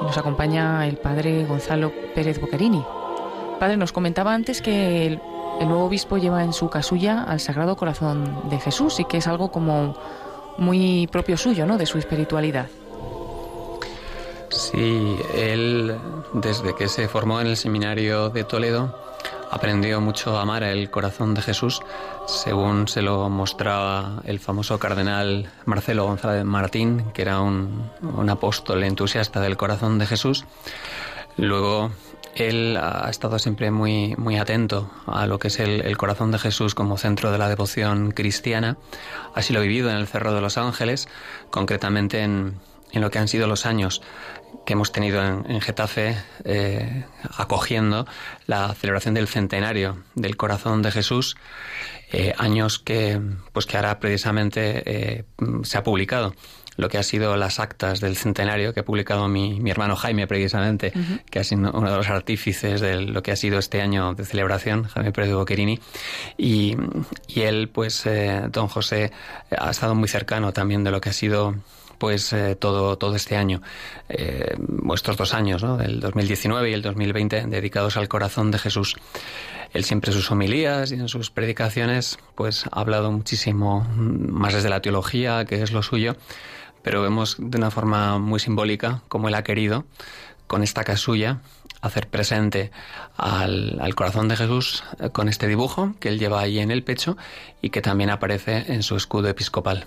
y nos acompaña el padre Gonzalo Pérez Bocarini. Padre, nos comentaba antes que el, el nuevo obispo lleva en su casulla al Sagrado Corazón de Jesús y que es algo como muy propio suyo, ¿no? De su espiritualidad. Sí, él desde que se formó en el seminario de Toledo aprendió mucho a amar el corazón de Jesús según se lo mostraba el famoso cardenal Marcelo González Martín, que era un, apóstol entusiasta del corazón de Jesús. Luego él ha estado siempre muy, muy atento a lo que es el, corazón de Jesús como centro de la devoción cristiana. Así lo ha vivido en el Cerro de los Ángeles, concretamente en, lo que han sido los años que hemos tenido en, Getafe eh, acogiendo la celebración del centenario del corazón de Jesús, eh, años que, pues que ahora precisamente eh, se ha publicado. Lo que ha sido las actas del centenario que ha publicado mi, mi hermano Jaime precisamente, que ha sido uno de los artífices de lo que ha sido este año de celebración, Jaime Pérez Boquerini, y, y él, pues, eh, don José, ha estado muy cercano también de lo que ha sido pues todo, todo este año, eh, vuestros dos años, ¿no? el 2019 y el 2020, dedicados al corazón de Jesús. Él siempre en sus homilías y en sus predicaciones, pues ha hablado muchísimo más desde la teología, que es lo suyo, pero vemos de una forma muy simbólica cómo él ha querido, con esta casulla, hacer presente al, al, corazón de Jesús eh, con este dibujo que él lleva ahí en el pecho y que también aparece en su escudo episcopal.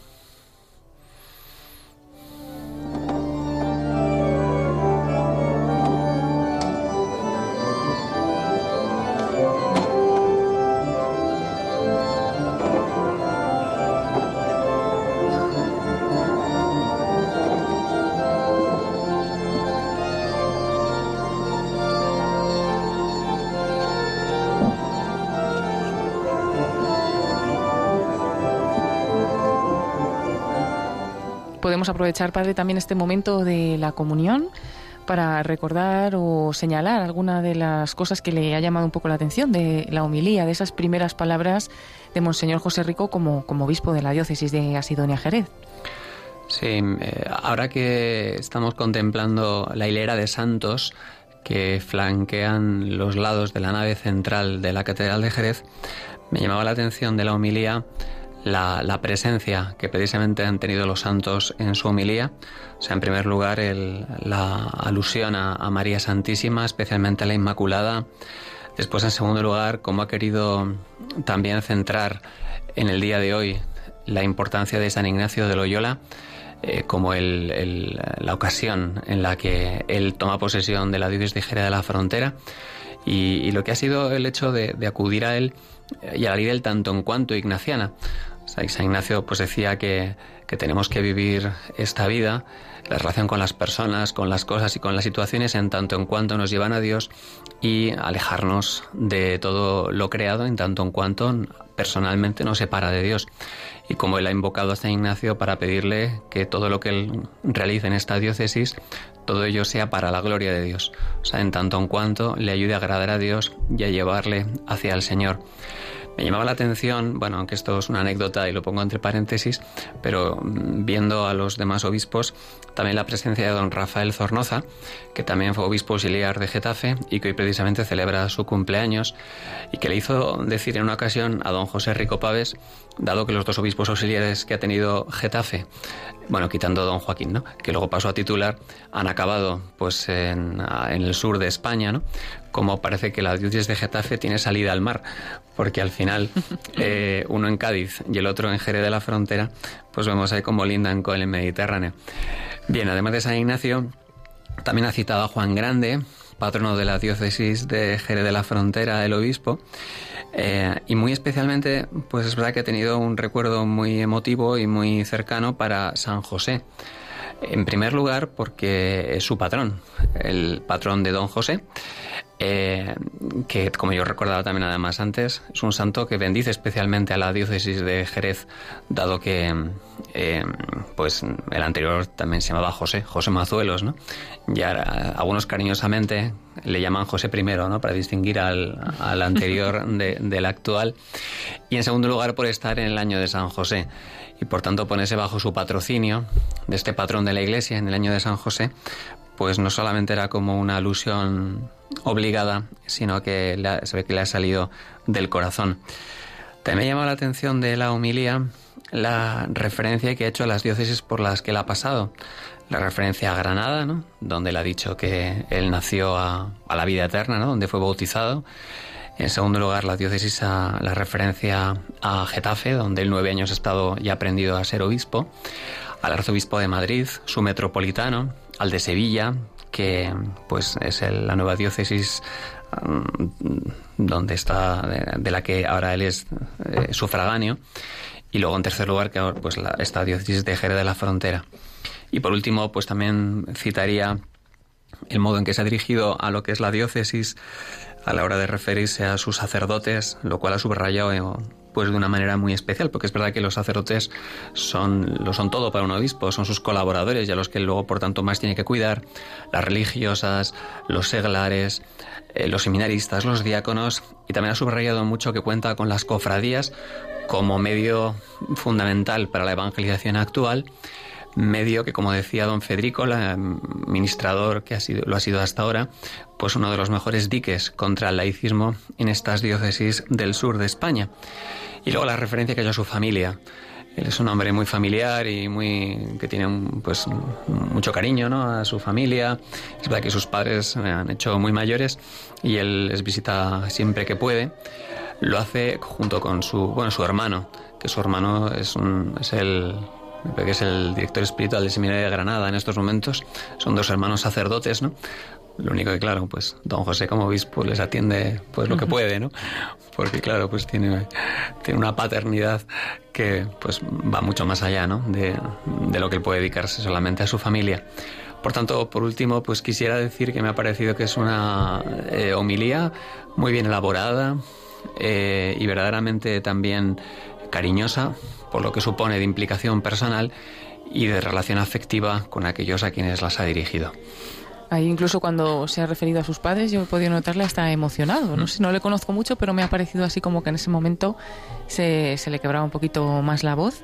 Podemos aprovechar, Padre, también este momento de la comunión para recordar o señalar alguna de las cosas que le ha llamado un poco la atención de la homilía, de esas primeras palabras de Monseñor José Rico como, como obispo de la diócesis de Asidonia Jerez. Sí, eh, ahora que estamos contemplando la hilera de santos que flanquean los lados de la nave central de la Catedral de Jerez, me llamaba la atención de la homilía la, presencia que precisamente han tenido los santos en su homilía. O sea, en primer lugar, la alusión a, María Santísima, especialmente a la Inmaculada. Después, en segundo lugar, cómo ha querido también centrar en el día de hoy la importancia de San Ignacio de Loyola eh, como la ocasión en la que él toma posesión de la diócesis de la Frontera y, lo que ha sido el hecho de, acudir a él y a la ley tanto en cuanto ignaciana. San Ignacio pues decía que, tenemos que vivir esta vida, la relación con las personas, con las cosas y con las situaciones en tanto en cuanto nos llevan a Dios y alejarnos de todo lo creado en tanto en cuanto personalmente nos separa de Dios. Y como él ha invocado a San Ignacio para pedirle que todo lo que él realice en esta diócesis, todo ello sea para la gloria de Dios. O sea, en tanto en cuanto le ayude a agradar a Dios y a llevarle hacia el Señor. Me llamaba la atención, bueno, aunque esto es una anécdota y lo pongo entre paréntesis, pero mm, viendo a los demás obispos, también la presencia de don Rafael Zornoza, que también fue obispo auxiliar de Getafe y que hoy precisamente celebra su cumpleaños, y que le hizo decir en una ocasión a don José Rico Paves, dado que los dos obispos auxiliares que ha tenido Getafe, bueno, quitando a don Joaquín, ¿no? que luego pasó a titular, han acabado pues en, en el sur de España, ¿no? Como parece que la diócesis de Getafe tiene salida al mar, porque al final eh, uno en Cádiz y el otro en Jerez de la Frontera, pues vemos ahí como lindan con el Mediterráneo. Bien, además de San Ignacio, también ha citado a Juan Grande, patrono de la diócesis de Jerez de la Frontera, el obispo, eh, y muy especialmente, pues es verdad que ha tenido un recuerdo muy emotivo y muy cercano para San José. En primer lugar, porque es su patrón, el patrón de Don José. Eh, que como yo recordaba también además antes, es un santo que bendice especialmente a la diócesis de Jerez, dado que eh, pues el anterior también se llamaba José, José Mazuelos, ¿no? Y algunos cariñosamente le llaman José I, ¿no? Para distinguir al, anterior del actual. Y en segundo lugar, por estar en el año de San José y por tanto ponerse bajo su patrocinio de este patrón de la Iglesia en el año de San José, pues no solamente era como una alusión obligada, sino que se ve que le ha salido del corazón. También llama la atención de la homilía la referencia que ha hecho a las diócesis por las que él ha pasado. La referencia a Granada, ¿no? donde él ha dicho que él nació a, la vida eterna, ¿no? donde fue bautizado. En segundo lugar, la diócesis, a, la referencia a Getafe, donde él nueve años ha estado y ha aprendido a ser obispo, al arzobispo de Madrid, su metropolitano, al de Sevilla, que pues es la nueva diócesis mm, donde está de, la que ahora él es eh, sufragáneo. Y luego en tercer lugar que pues la, diócesis de Jerez de la Frontera. Y por último pues también citaría el modo en que se ha dirigido a lo que es la diócesis a la hora de referirse a sus sacerdotes lo cual ha subrayado pues de una manera muy especial, porque es verdad que los sacerdotes son, lo son todo para un obispo, son sus colaboradores y a los que luego, por tanto, más tiene que cuidar, las religiosas, los seglares, eh, los seminaristas, los diáconos, y también ha subrayado mucho que cuenta con las cofradías como medio fundamental para la evangelización actual medio que, como decía don Federico, el administrador que ha sido, lo ha sido hasta ahora, pues uno de los mejores diques contra el laicismo en estas diócesis del sur de España. Y luego la referencia que hay a su familia. Él es un hombre muy familiar y muy que tiene pues mucho cariño ¿no? a su familia. Es verdad que sus padres se han hecho muy mayores y él les visita siempre que puede. Lo hace junto con su bueno su hermano, que su hermano es un es el que es el director espiritual del Seminario de Granada en estos momentos. Son dos hermanos sacerdotes, ¿no? Lo único que, claro, pues don José como obispo les atiende pues lo que puede, ¿no? Porque, claro, pues tiene, tiene una paternidad que pues va mucho más allá, ¿no? De, de lo que puede dedicarse solamente a su familia. Por tanto, por último, pues quisiera decir que me ha parecido que es una eh, homilía muy bien elaborada eh, y verdaderamente también cariñosa, por lo que supone de implicación personal y de relación afectiva con aquellos a quienes las ha dirigido. Ahí incluso cuando se ha referido a sus padres, yo he podido notarle hasta emocionado. No mm. sé, no le conozco mucho, pero me ha parecido así como que en ese momento se, se le quebraba un poquito más la voz.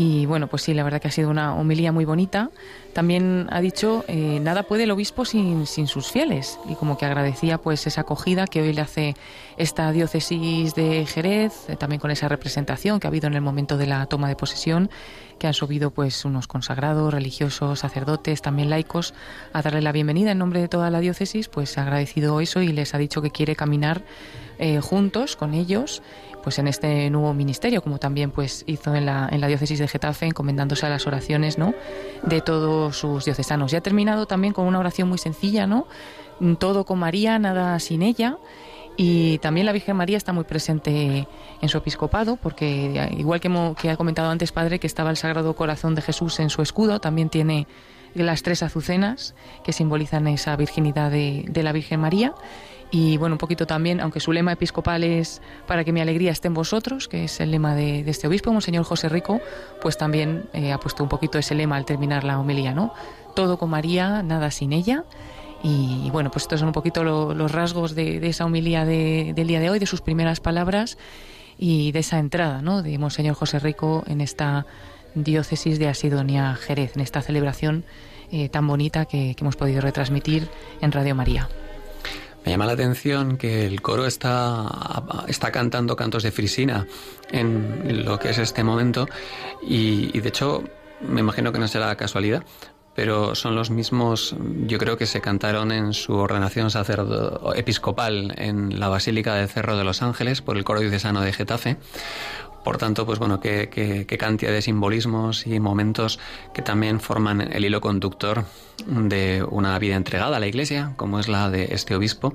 Y bueno, pues sí, la verdad que ha sido una homilía muy bonita. También ha dicho, eh, nada puede el obispo sin, sin, sus fieles. Y como que agradecía pues esa acogida que hoy le hace esta diócesis de Jerez, eh, también con esa representación que ha habido en el momento de la toma de posesión que han subido pues unos consagrados, religiosos, sacerdotes, también laicos, a darle la bienvenida en nombre de toda la diócesis, pues ha agradecido eso y les ha dicho que quiere caminar eh, juntos con ellos pues en este nuevo ministerio, como también pues hizo en la, en la diócesis de Getafe, encomendándose a las oraciones ¿no? de todos sus diocesanos. Y ha terminado también con una oración muy sencilla, ¿no? Todo con María, nada sin ella. Y también la Virgen María está muy presente en su episcopado, porque igual que, que ha comentado antes, Padre, que estaba el Sagrado Corazón de Jesús en su escudo, también tiene las tres azucenas que simbolizan esa virginidad de, de la Virgen María. Y bueno, un poquito también, aunque su lema episcopal es para que mi alegría esté en vosotros, que es el lema de, este obispo, Monseñor José Rico, pues también eh, ha puesto un poquito ese lema al terminar la homilía, ¿no? Todo con María, nada sin ella. Y bueno, pues estos son un poquito los rasgos de, esa homilía del día de hoy, de sus primeras palabras y de esa entrada ¿no? de Monseñor José Rico en esta diócesis de Asidonia Jerez, en esta celebración eh, tan bonita que, hemos podido retransmitir en Radio María. Me llama la atención que el coro está, está cantando cantos de Frisina en lo que es este momento y, y de hecho me imagino que no será casualidad, pero son los mismos, yo creo que se cantaron en su ordenación sacerdo episcopal en la Basílica del Cerro de los Ángeles por el coro diocesano de Getafe. Por tanto, pues bueno, qué, qué, cantidad de simbolismos y momentos que también forman el hilo conductor de una vida entregada a la Iglesia, como es la de este obispo,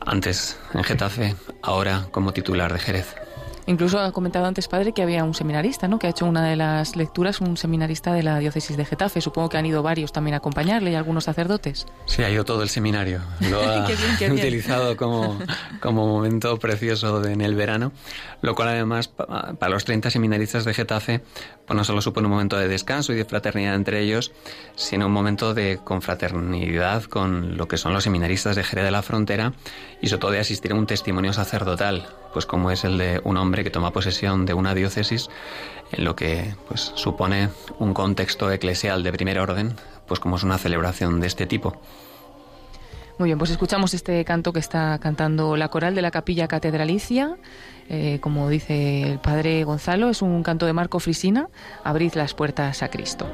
antes en Getafe, ahora como titular de Jerez. Incluso ha comentado antes, padre, que había un seminarista, ¿no? Que ha hecho una de las lecturas, un seminarista de la diócesis de Getafe. Supongo que han ido varios también a acompañarle y algunos sacerdotes. Sí, ha ido todo el seminario. Lo ha utilizado como, como momento precioso en el verano, lo cual además para los 30 seminaristas de Getafe, pues no solo supone un momento de descanso y de fraternidad entre ellos, sino un momento de confraternidad con lo que son los seminaristas de Jerez de la Frontera y sobre todo de asistir a un testimonio sacerdotal pues como es el de un hombre que toma posesión de una diócesis en lo que pues supone un contexto eclesial de primer orden, pues como es una celebración de este tipo. Muy bien, pues escuchamos este canto que está cantando la coral de la capilla catedralicia. Eh, como dice el padre Gonzalo, es un canto de Marco Frisina, Abrid las puertas a Cristo.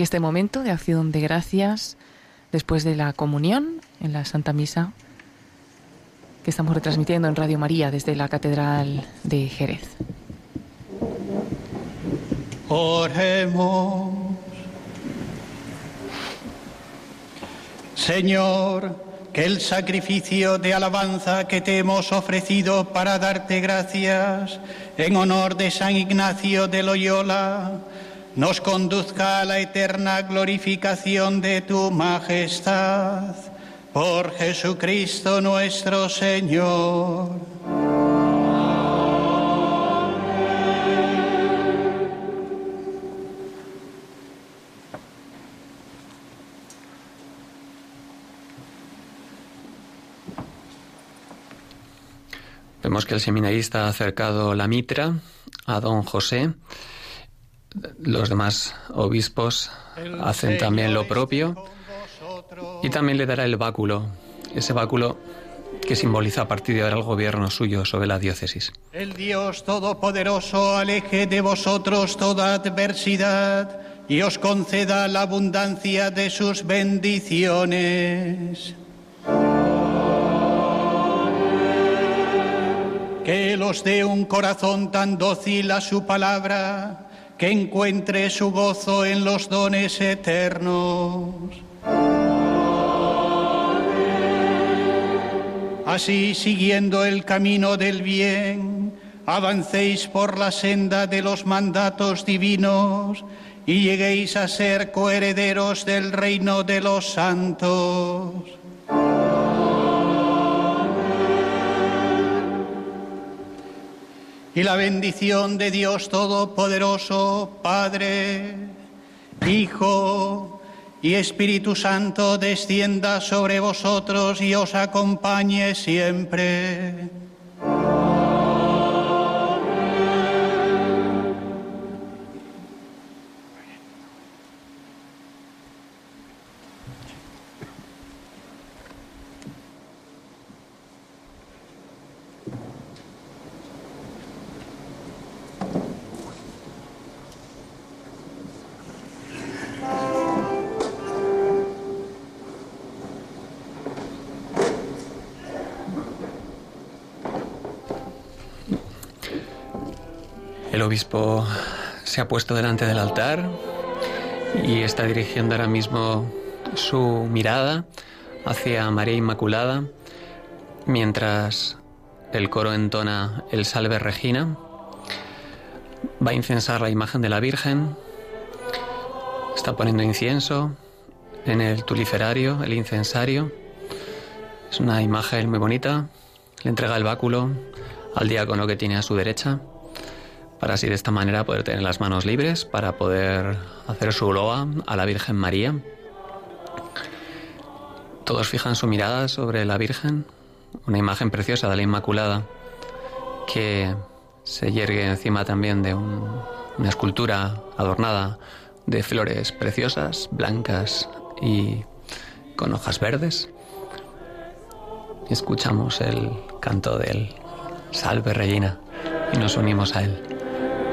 Este momento de acción de gracias después de la comunión en la Santa Misa que estamos retransmitiendo en Radio María desde la Catedral de Jerez. Oremos. Señor, que el sacrificio de alabanza que te hemos ofrecido para darte gracias en honor de San Ignacio de Loyola nos conduzca a la eterna glorificación de tu majestad. Por Jesucristo nuestro Señor. Vemos que el seminarista ha acercado la mitra a don José. Los demás obispos hacen también lo propio. Y también le dará el báculo, ese báculo que simboliza a partir de ahora el gobierno suyo sobre la diócesis. El Dios Todopoderoso aleje de vosotros toda adversidad y os conceda la abundancia de sus bendiciones. Que Él os dé un corazón tan dócil a su palabra, que encuentre su gozo en los dones eternos. Así, siguiendo el camino del bien, avancéis por la senda de los mandatos divinos y lleguéis a ser coherederos del reino de los santos. Y la bendición de Dios Todopoderoso, Padre, Hijo y Espíritu Santo descienda sobre vosotros y os acompañe siempre. Obispo se ha puesto delante del altar y está dirigiendo ahora mismo su mirada hacia María Inmaculada mientras el coro entona el Salve Regina. Va a incensar la imagen de la Virgen. Está poniendo incienso en el tuliferario, el incensario. Es una imagen muy bonita. Le entrega el báculo al diácono que tiene a su derecha para así de esta manera poder tener las manos libres para poder hacer su loa a la Virgen María. Todos fijan su mirada sobre la Virgen, una imagen preciosa de la Inmaculada que se yergue encima también de una escultura adornada de flores preciosas, blancas y con hojas verdes. Escuchamos el canto del Salve Reina y nos unimos a él.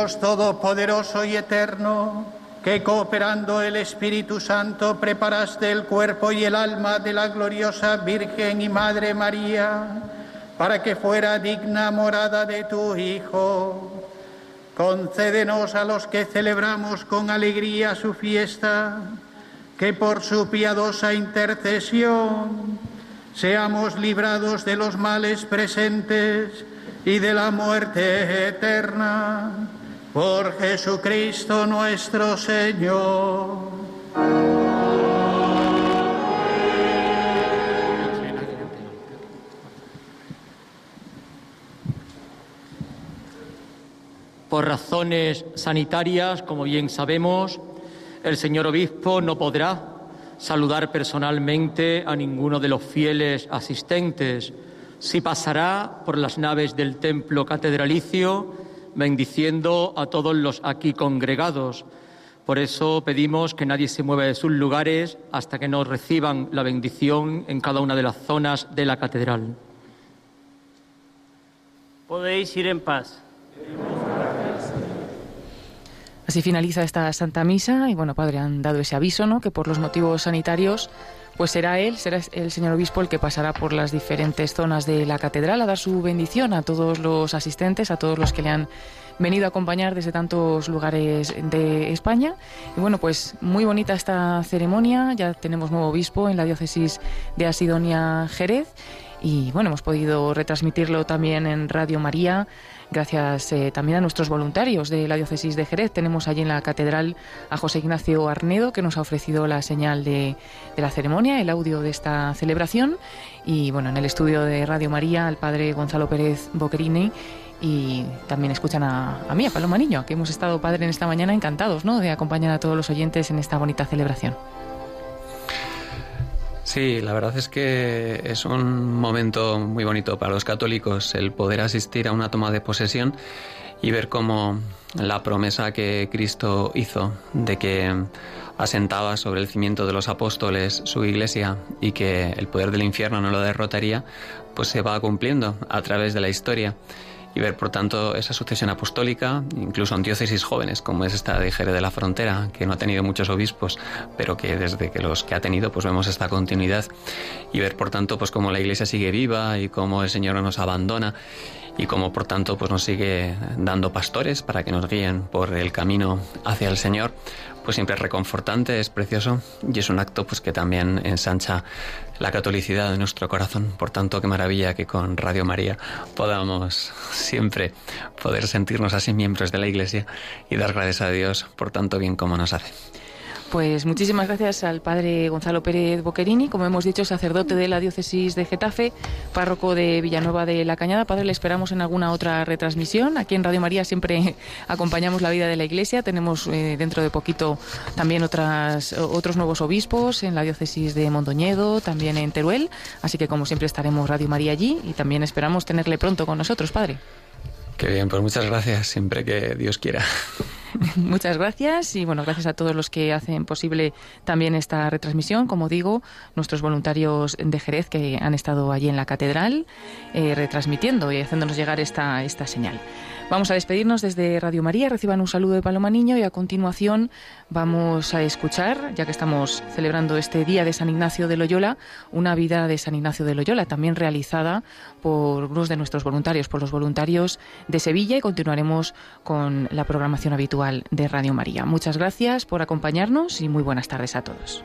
Dios Todopoderoso y Eterno, que cooperando el Espíritu Santo preparaste el cuerpo y el alma de la gloriosa Virgen y Madre María, para que fuera digna morada de tu Hijo. Concédenos a los que celebramos con alegría su fiesta, que por su piadosa intercesión seamos librados de los males presentes y de la muerte eterna. Por Jesucristo nuestro Señor. Por razones sanitarias, como bien sabemos, el señor obispo no podrá saludar personalmente a ninguno de los fieles asistentes. Sí pasará por las naves del templo catedralicio bendiciendo a todos los aquí congregados. Por eso pedimos que nadie se mueva de sus lugares hasta que nos reciban la bendición en cada una de las zonas de la catedral. Podéis ir en paz. Así finaliza esta Santa Misa y bueno, Padre, han dado ese aviso, ¿no? Que por los motivos sanitarios, pues será él, será el señor obispo el que pasará por las diferentes zonas de la catedral a dar su bendición a todos los asistentes, a todos los que le han venido a acompañar desde tantos lugares de España. Y bueno, pues muy bonita esta ceremonia, ya tenemos nuevo obispo en la diócesis de Asidonia Jerez y bueno, hemos podido retransmitirlo también en Radio María gracias eh, también a nuestros voluntarios de la diócesis de Jerez. Tenemos allí en la catedral a José Ignacio Arnedo, que nos ha ofrecido la señal de, la ceremonia, el audio de esta celebración. Y bueno, en el estudio de Radio María, al padre Gonzalo Pérez Boquerini. Y también escuchan a, a mí, a Paloma Niño, que hemos estado, padre, en esta mañana encantados ¿no? de acompañar a todos los oyentes en esta bonita celebración. Sí, la verdad es que es un momento muy bonito para los católicos el poder asistir a una toma de posesión y ver cómo la promesa que Cristo hizo de que asentaba sobre el cimiento de los apóstoles su iglesia y que el poder del infierno no lo derrotaría, pues se va cumpliendo a través de la historia y ver, por tanto, esa sucesión apostólica, incluso en diócesis jóvenes, como es esta de Jerez de la Frontera, que no ha tenido muchos obispos, pero que desde que los que ha tenido, pues vemos esta continuidad y ver, por tanto, pues cómo la Iglesia sigue viva y cómo el Señor no nos abandona y cómo, por tanto, pues nos sigue dando pastores para que nos guíen por el camino hacia el Señor, pues siempre es reconfortante, es precioso y es un acto pues que también ensancha la catolicidad de nuestro corazón. Por tanto, qué maravilla que con Radio María podamos siempre poder sentirnos así miembros de la Iglesia y dar gracias a Dios por tanto bien como nos hace. Pues muchísimas gracias al padre Gonzalo Pérez Boquerini, como hemos dicho, sacerdote de la diócesis de Getafe, párroco de Villanueva de la Cañada. Padre, le esperamos en alguna otra retransmisión. Aquí en Radio María siempre acompañamos la vida de la Iglesia. Tenemos eh, dentro de poquito también otras, otros nuevos obispos en la diócesis de Mondoñedo, también en Teruel. Así que como siempre estaremos Radio María allí y también esperamos tenerle pronto con nosotros, padre. Qué bien, pues muchas gracias, siempre que Dios quiera. Muchas gracias y bueno, gracias a todos los que hacen posible también esta retransmisión. Como digo, nuestros voluntarios de Jerez que han estado allí en la catedral eh, retransmitiendo y haciéndonos llegar esta, esta señal. Vamos a despedirnos desde Radio María. Reciban un saludo de Paloma Niño y a continuación vamos a escuchar, ya que estamos celebrando este día de San Ignacio de Loyola, una vida de San Ignacio de Loyola, también realizada por unos de nuestros voluntarios, por los voluntarios de Sevilla y continuaremos con la programación habitual de Radio María. Muchas gracias por acompañarnos y muy buenas tardes a todos.